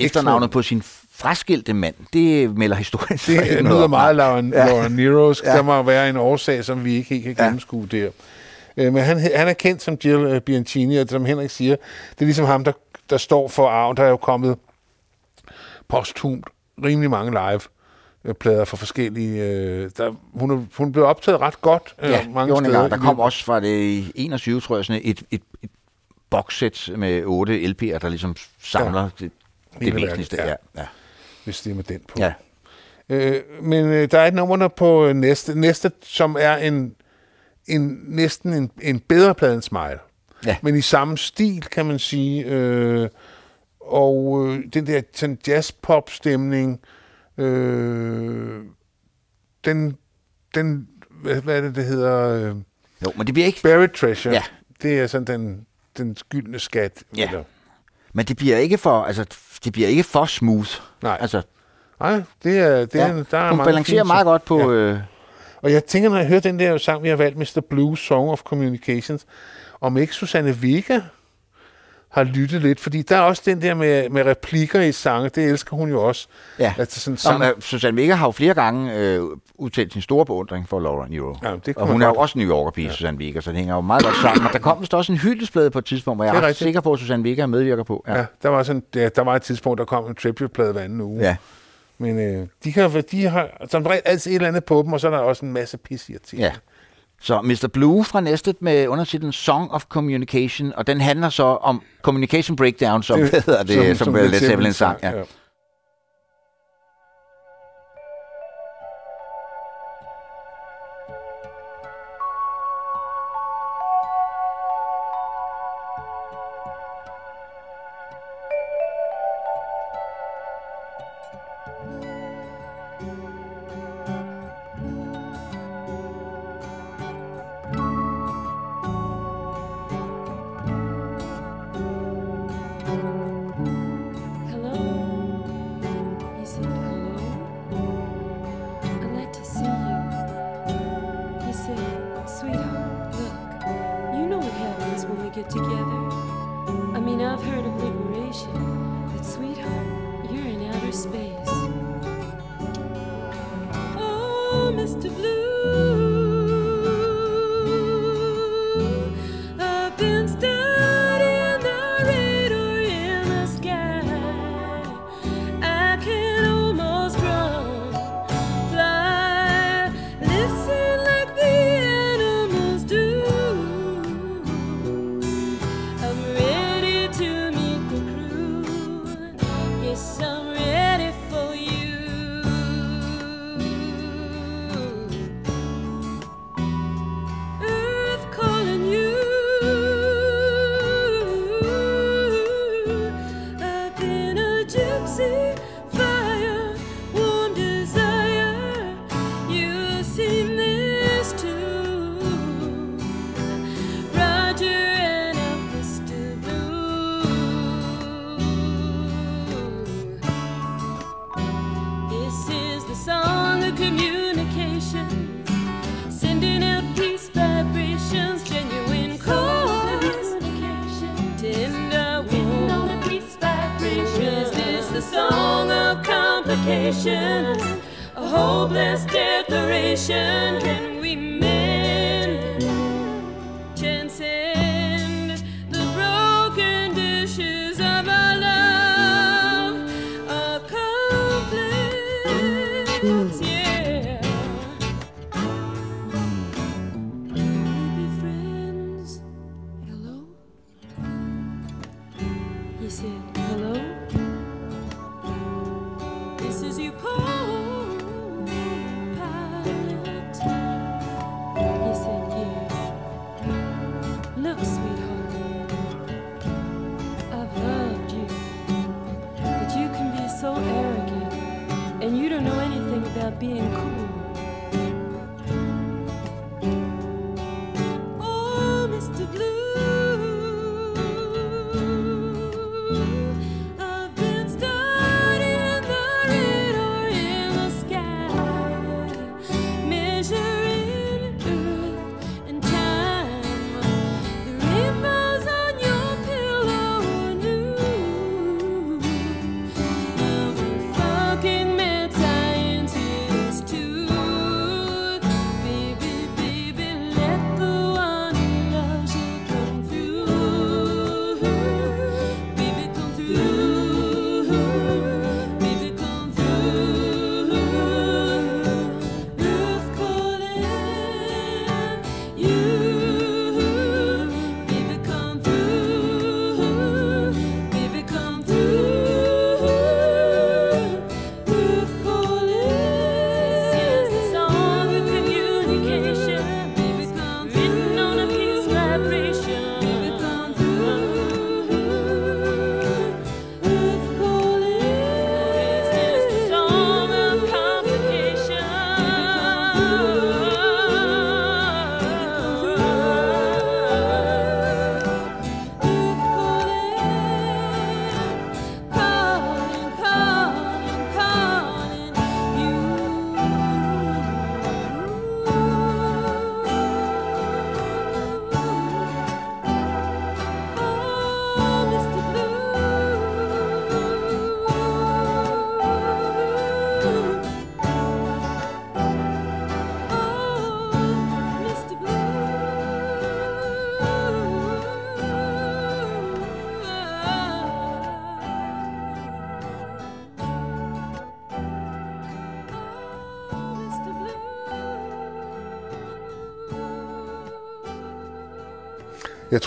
efternavnet på sin fraskilte mand, det melder historien Det noget lyder om. meget Laura, Ja. Laura Nero's. Ja. Der må være en årsag, som vi ikke helt kan Ja. gennemskue der. Øh, Men han, han er kendt som Jill øh, Bianchini, og som Henrik siger, det er ligesom ham, der, der står for arven. Der er jo kommet posthumt rimelig mange live øh, plader fra forskellige... Øh, der, hun, hun blev optaget ret godt øh, Ja, mange hun steder. Der kom også fra det i 21, tror jeg, sådan et, et, et boxsæt med otte LP'er, der ligesom samler ja. det, det væsentligste. Ja. ja. Ja. Hvis det er med den på. Ja. Øh, men øh, der er et nummer på øh, næste, næste, som er en, en næsten en, en bedre plade end Smile. Ja. Men i samme stil, kan man sige. Øh, og øh, den der sådan jazz-pop-stemning, øh, den, den hvad, hvad er det, det hedder? Øh, Jo, men det bliver ikke Buried Treasure. Ja. Det er sådan den, den skyldne skat. Ja. Eller, Men det bliver ikke for, altså, det bliver ikke for smooth. Nej. Altså, nej, det er, det er, ja, der er hun balancerer meget godt på... Ja. Øh, Og jeg tænker, når jeg hører den der sang, vi har valgt, Mr. Blue Song of Communications, om ikke Susanne Vega har lyttet lidt, fordi der er også den der med, med replikker i sange, det elsker hun jo også. ja. Altså sådan Som, sang, uh, Susanne Vega har jo flere gange øh, udtalt sin store beundring for Laura Nero. Ja, det og hun er jo også New Yorker-pige, ja. Susanne Vega, så det hænger jo meget godt sammen. Og der kom vist også en hyldesplade på et tidspunkt, hvor jeg er er sikker på, at Susanne Vega medvirker på. ja, der, var sådan, ja, der var et tidspunkt, der kom en tribute-plade hver anden uge. ja. Men øh, de, kan, de har som regel altid et eller andet på dem, og så er der også en masse pis i. Ja. Så Mr. Blue fra næstet med undertitlen Song of Communication, og den handler så om Communication Breakdown, som, det, hedder det, som, som, som Led Zeppelin sang. Ja. ja.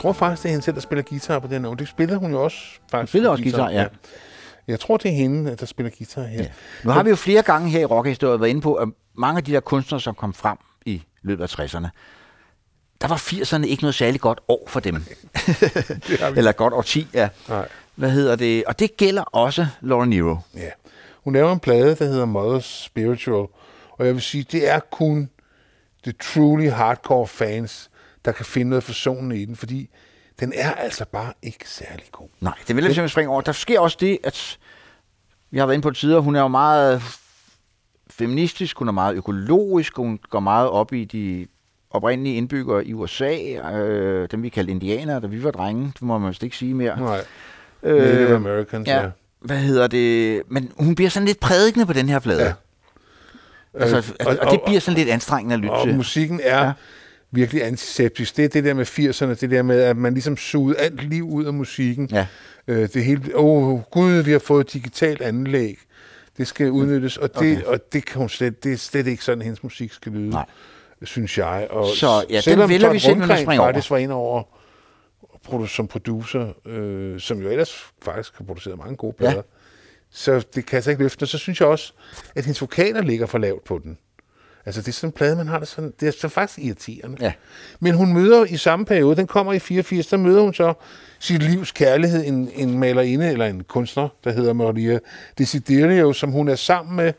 Tror faktisk, det er hende selv, der spiller guitar på den nummer. Det spiller hun jo også faktisk. Hun spiller også guitar, ja. Jeg tror, det er hende, der spiller guitar her. Ja. Nu har vi jo flere gange her i rockhistorien været inde på, at mange af de der kunstnere, som kom frem i løbet af 60'erne, der var 80'erne ikke noget særligt godt år for dem. Eller godt årti, ja. Nej. Hvad hedder det? Og det gælder også Laura Nero. Ja. Hun laver en plade, der hedder Mother's Spiritual, og jeg vil sige, det er kun the truly hardcore fans, der kan finde noget forsonende i den, fordi den er altså bare ikke særlig god. Nej, det vil jeg simpelthen springe over. Der sker også det, at vi har været inde på tidligere, hun er jo meget feministisk, hun er meget økologisk, hun går meget op i de oprindelige indbyggere i USA, øh, dem vi kaldte indianere, da vi var drenge, det må man vist ikke sige mere. Nej. Native Americans, ja. ja. Hvad hedder det? Men hun bliver sådan lidt prædikende på den her plade. Ja. Altså, Øh, og, og, og det bliver sådan lidt anstrengende at lytte Og til. musikken er Ja. Ja. virkelig antiseptisk. Det er det der med 80'erne, det der med, at man ligesom sugede alt liv ud af musikken. Ja. Øh, det hele, åh oh, gud, vi har fået et digitalt anlæg. Det skal udnyttes, og det, Okay. og det, kan hun slet, det er slet ikke sådan, hendes musik skal lyde, Nej. synes jeg. Og Så, ja, den selvom vælger Todd vi simpelthen at springe over. faktisk var ind over produ- som producer, øh, som jo ellers faktisk har produceret mange gode Ja. plader. Så det kan altså ikke løfte. Og så synes jeg også, at hendes vokaler ligger for lavt på den. Altså, det er sådan en plade, man har det sådan, det er så faktisk irriterende. Ja. Men hun møder i samme periode, den kommer i 84, der møder hun så sit livs kærlighed, en, en malerinde eller en kunstner, der hedder Maria Desiderio, som hun er sammen med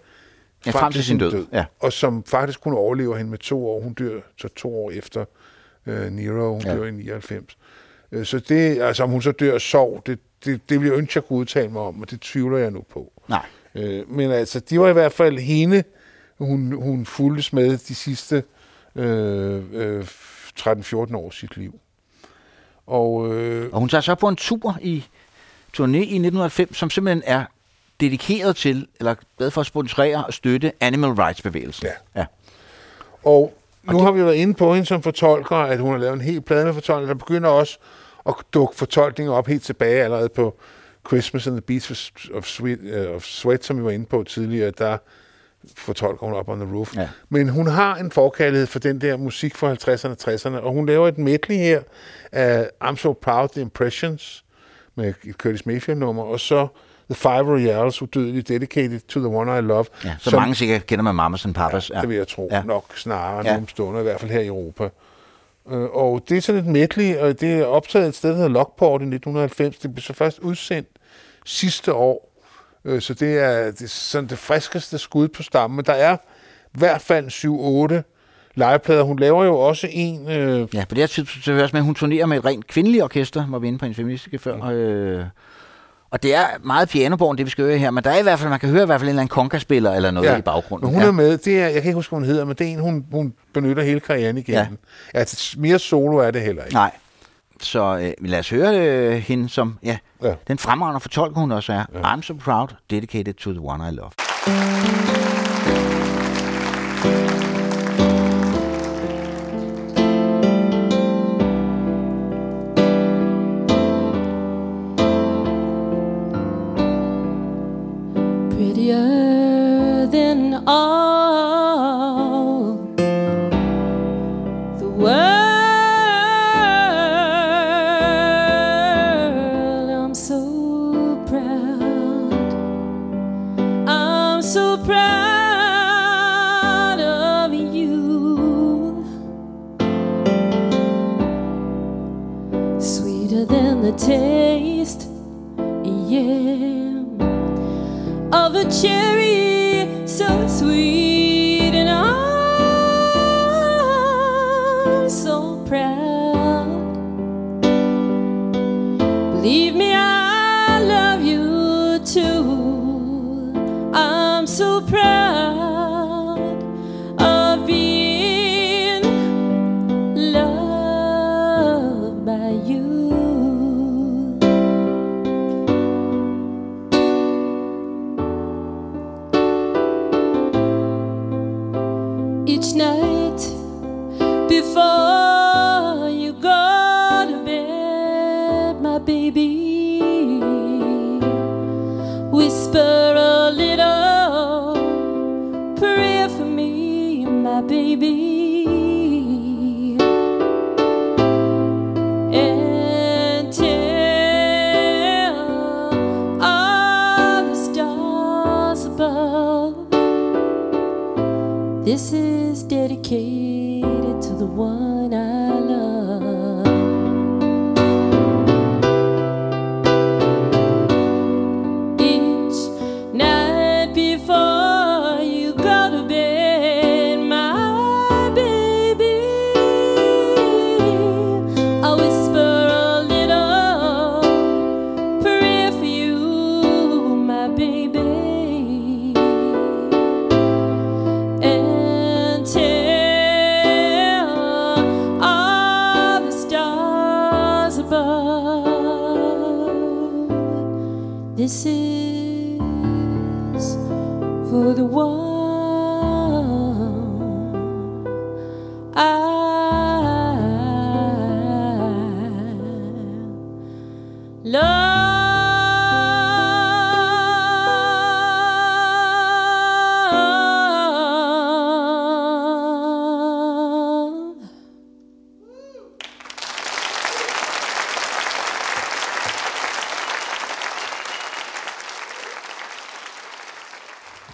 Ja, frem til sin død, ja. Og som faktisk kun overlever hende med to år. Hun dør så to år efter øh, Nero, hun Ja. dør i 99. Øh, så det, altså om hun så dør af sorg, det, det, det vil jeg ønske, jeg kunne udtale mig om, og det tvivler jeg nu på. Nej. Øh, men altså, de var i hvert fald hende, hun, hun fulgtes med de sidste øh, øh, 13-14 år af sit liv. Og øh, Og hun tager så på en tur i turné i 1990, som simpelthen er dedikeret til, eller glad for at sponsorere og støtte Animal Rights bevægelsen. Ja. ja. Og nu har vi været inde på hende som fortolker, at hun har lavet en hel plade med fortolkninger. Der begynder også at dukke fortolkninger op helt tilbage allerede på Christmas and the Beats of Sweat, uh, of Sweat som vi var inde på tidligere. Der fortolker hun op on the roof. Ja. Men hun har en forkærlighed for den der musik fra 50'erne og 60'erne, og hun laver et medley her af I'm So Proud, The Impressions, med et Curtis Mayfield-nummer, og så The Five Royales, udødeligt dedicated to the one I love. ja. Så som- mange sikkert kender med Mamas and Papas. Ja, det vil jeg tro. Ja. Nok snarere Ja. stunder, i hvert fald her i Europa. Øh, og det er sådan et medley, og det er optaget et sted, der hedder Lockport i 1990. Det blev så først udsendt sidste år. Øh, så det er, det er sådan det friskeste skud på stammen. Men der er i hvert fald 7-8 legeplader. Hun laver jo også en... Øh, Ja, på det her tidspunkt så høres med, at hun turnerer med et rent kvindeligt orkester, var vi inde på en feministiske før. Og, øh, og det er meget pianoborn, det vi skal høre her, men der er i hvert fald, man kan høre i hvert fald en eller anden kongaspiller eller noget ja, i baggrunden. Men hun ja. er med. Det er, jeg kan ikke huske, hvad hun hedder, men det er en, hun, hun benytter hele karrieren igennem. Ja. Altså, mere solo er det heller ikke. Nej. Så øh, lad os høre øh, hende som, ja, ja, den fremragende fortolker hun også er. Ja. I'm so proud, dedicated to the one I love.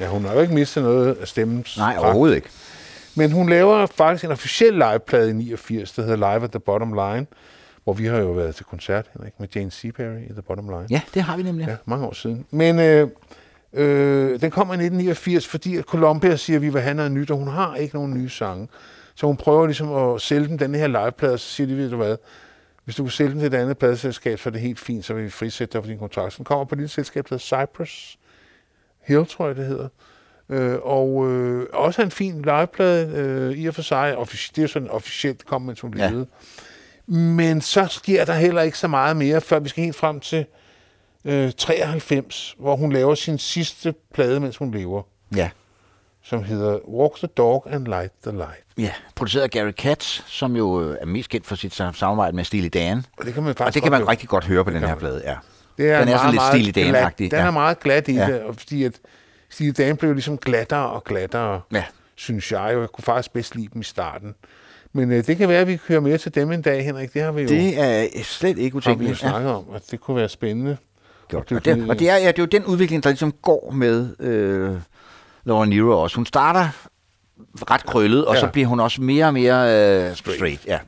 Ja, hun har jo ikke mistet noget af stemmen. Nej, overhovedet ikke. Men hun laver faktisk en officiel liveplade i 89, der hedder Live at the Bottom Line, hvor vi har jo været til koncert, Henrik, med Jane Seabury i The Bottom Line. Ja, det har vi nemlig. Ja, mange år siden. Men øh, øh, den kommer i 1989, fordi Columbia siger, at vi vil have noget nyt, og hun har ikke nogen nye sange. Så hun prøver ligesom at sælge dem den her liveplade, og så siger de, ved du hvad, hvis du kan sælge den til et andet pladeselskab, så er det helt fint, så vil vi frisætte dig for din kontrakt. Så den kommer på et lille selskab, der hedder Cypress Hill, tror jeg det hedder. Øh, og øh, også en fin liveplade øh, i og for sig. Offici- det er jo sådan officielt, kom, mens hun Ja. Men så sker der heller ikke så meget mere, før vi skal helt frem til øh, 93, hvor hun laver sin sidste plade, mens hun lever, Ja. som hedder Walk the Dog and Light the Light. Ja, produceret af Gary Katz, som jo øh, er mest kendt for sit sam- samarbejde med Steely Dan. Og det kan man faktisk Og det kan man godt rigtig godt høre på den her man. plade, ja. Det er Den er sådan lidt Steely Dan-agtig, Den ja. er meget glat i Ja. det, og fordi at Steely Dan blev ligesom glattere og glattere, Ja. synes jeg. Jeg kunne faktisk bedst lide dem i starten. Men øh, det kan være, at vi kører mere til dem en dag, Henrik. Det har vi jo Det er slet ikke har vi jo utænkeligt. Ja. snakket om, at det kunne være spændende. Godt. Og Og det er det, og det, er, ja, det er jo den udvikling, der ligesom går med øh, Laura Nero også. Hun starter ret krøllet, og Ja. så bliver hun også mere og mere øh, straight. straight ja.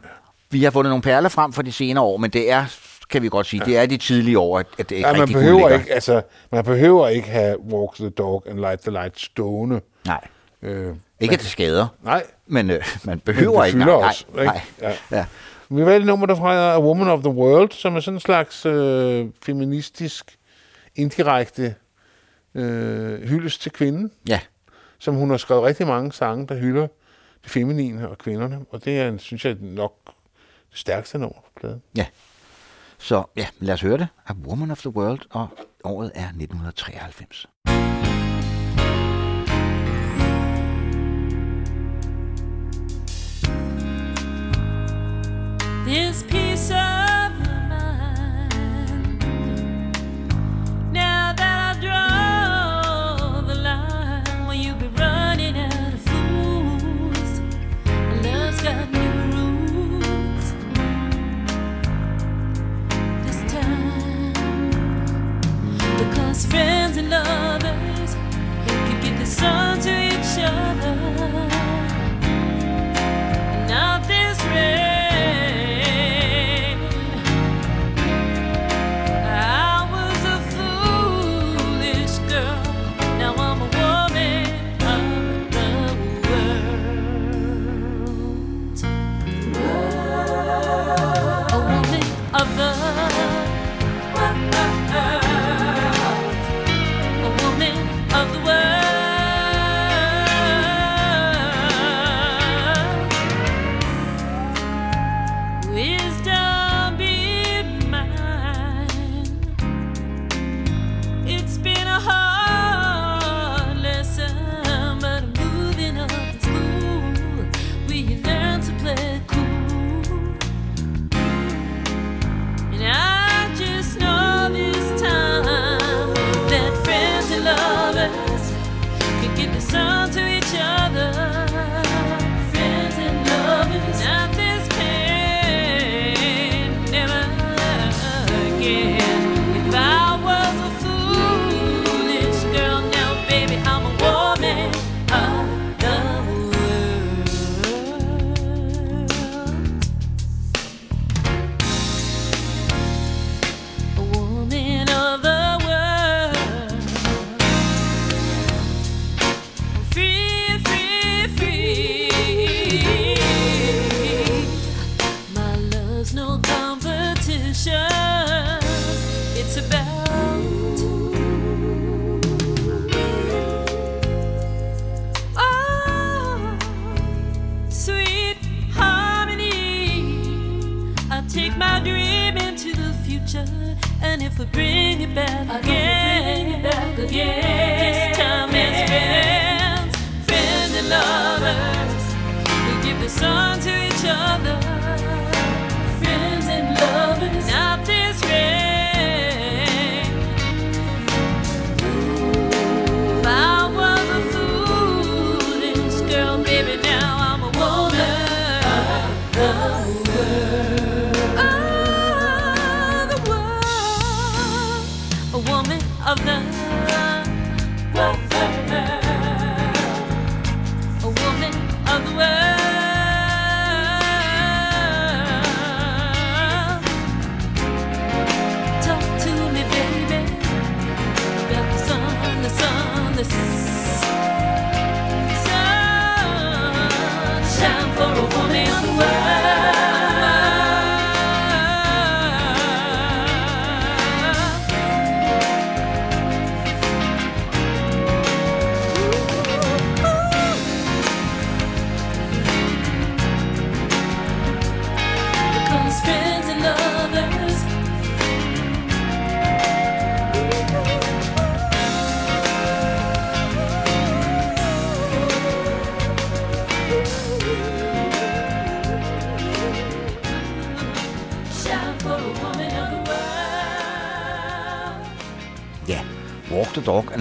Vi har fundet nogle perler frem for de senere år, men det er, kan vi godt sige, ja. det er de tidlige år, at, at det ikke Ja, man rigtig behøver ligger. ikke, altså, man behøver ikke have Walk the Dog and Light the Light stående. Nej, Øh, ikke at det skader, nej, men øh, man behøver det ikke. Nej, også, nej, ikke? nej. Ja. Ja. Vi valgte nummer derfra, A Woman of the World, som er sådan en slags øh, feministisk, indirekte øh, hyldest til kvinden, ja. som hun har skrevet rigtig mange sange, der hylder det feminine og kvinderne, og det er, en, synes jeg, nok det stærkeste nummer på pladen. Ja. Så ja, lad os høre det. A Woman of the World, og året er 1993. this piece of lovers can get this on to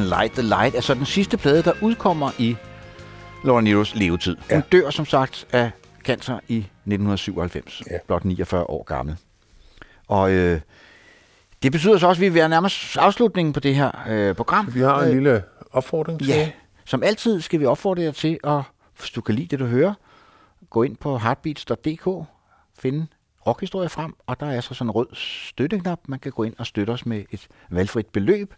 and Light the Light er så den sidste plade, der udkommer i Laura Neros levetid. Hun Ja. dør som sagt af cancer i 1997, Ja. blot 49 år gammel. Og øh, det betyder så også, at vi er ved at nærme os afslutningen på det her øh, program. Vi har en Øh, lille opfordring til. Ja, som altid skal vi opfordre jer til, at hvis du kan lide det, du hører, gå ind på heartbeats.dk, finde rockhistorie frem, og der er så sådan en rød støtteknap. Man kan gå ind og støtte os med et valgfrit beløb,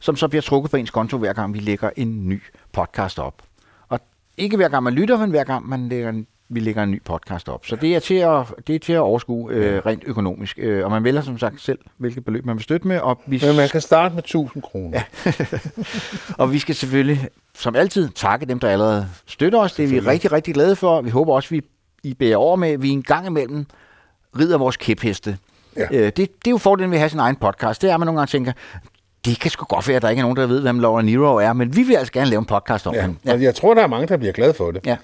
som så bliver trukket på ens konto, hver gang vi lægger en ny podcast op. Og ikke hver gang man lytter, men hver gang man lægger en, vi lægger en ny podcast op. Så det er til at, det er til at overskue øh, rent økonomisk. Øh, og man vælger som sagt selv, hvilket beløb man vil støtte med. Og vi Men man kan starte med 1000 kroner. Ja. og vi skal selvfølgelig, som altid, takke dem, der allerede støtter os. Det er vi rigtig, rigtig glade for. Vi håber også, vi I bærer over med, at vi en gang imellem rider vores kæpheste. Ja. Øh, det, det er jo fordelen ved at have sin egen podcast. Det er, at man nogle gange tænker, det kan sgu godt være, at der ikke er nogen, der ved, hvem Laura Nero er, men vi vil altså gerne lave en podcast om Ja. ham. Og jeg tror, der er mange, der bliver glade for det. Ja.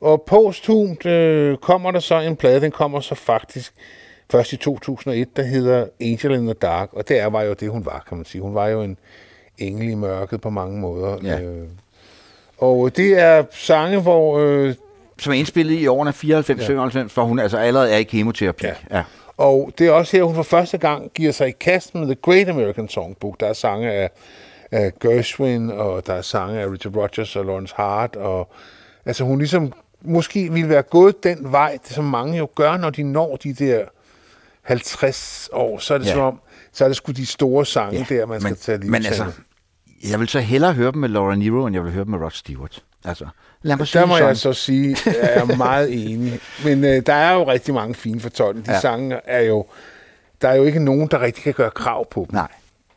Og posthumt øh, kommer der så en plade, den kommer så faktisk først i 2001, der hedder Angel in the Dark, og det er, var jo det, hun var, kan man sige. Hun var jo en engel i mørket på mange måder. Ja. Øh, og det er sange, hvor... Øh, Som er indspillet i årene 94-95, hvor hun altså allerede er i kemoterapi. Ja. ja. Og det er også her, hun for første gang giver sig i kast med The Great American Songbook. Der er sange af, af Gershwin, og der er sange af Richard Rodgers og Lawrence Hart. Og, altså hun ligesom måske ville være gået den vej, som mange jo gør, når de når de der 50 år. Så er det ja. som om, så er det sgu de store sange ja. der, man skal men, tage lige Men altså, jeg vil så hellere høre dem med Laura Nero, end jeg vil høre dem med Rod Stewart. Altså, lad mig Der må det jeg sådan. så sige, at jeg er meget enig. Men øh, der er jo rigtig mange fine fortolkninger. De Ja. sange er jo... Der er jo ikke nogen, der rigtig kan gøre krav på dem. Nej.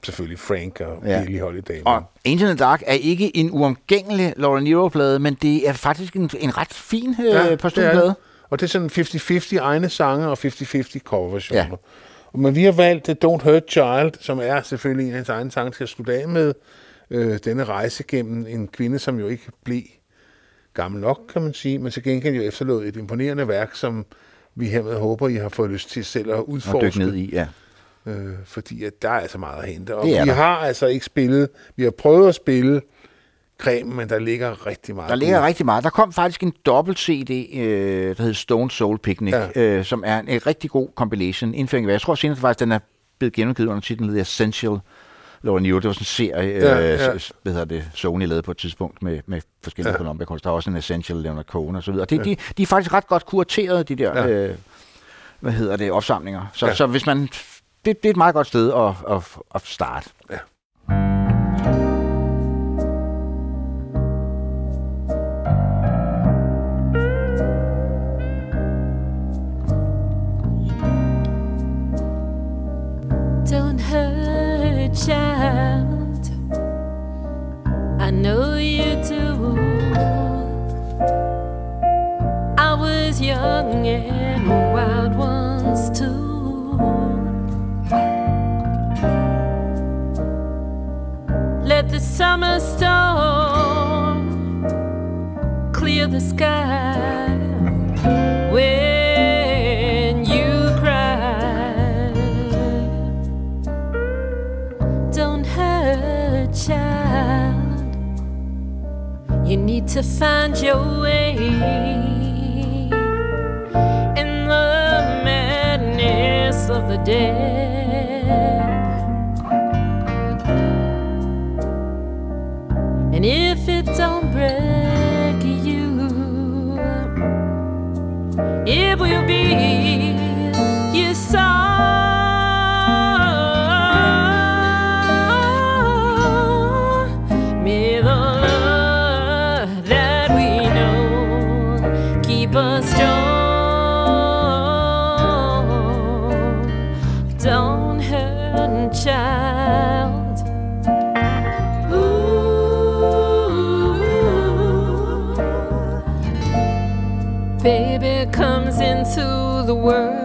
Selvfølgelig Frank og Ja. Billie Holiday. Og Angel in Dark er ikke en uomgængelig Laura Nero-plade, men det er faktisk en, en ret fin øh, ja, det. Og det er sådan 50-50 egne sange og 50-50 coverversioner. Ja. Men vi har valgt Don't Hurt Child, som er selvfølgelig en af hans egne sange til at slutte af med. Øh, denne rejse gennem en kvinde, som jo ikke blev gammel nok, kan man sige, men til gengæld jo efterlod et imponerende værk, som vi hermed håber, I har fået lyst til selv at Og udforske. ned i, ja. Øh, fordi at der er altså meget at hente. Og vi der. har altså ikke spillet, vi har prøvet at spille Creme, men der ligger rigtig meget. Der ligger ud. rigtig meget. Der kom faktisk en dobbelt CD, øh, der hedder Stone Soul Picnic, ja. Øh, som er en, en rigtig god compilation. Indføring jeg tror senest faktisk, den er blevet genudgivet under titlen The Essential Laura Nero. Det var sådan en serie, ja, Ja. Øh, hvad hedder det, Sony lavede på et tidspunkt med, med forskellige ja. Ja. Columbia-kunst. Der er også en Essential Leonard Cohen og så videre. Det, ja. de, de er faktisk ret godt kurateret, de der, ja. Øh, hvad hedder det, opsamlinger. Så. Ja. så hvis man, det, det er et meget godt sted at, at, at starte. Ja. I know you too. I was young and wild once too. Let the summer storm clear the sky. Where to find your way in the madness of the day, And if it don't break you, it will be. world.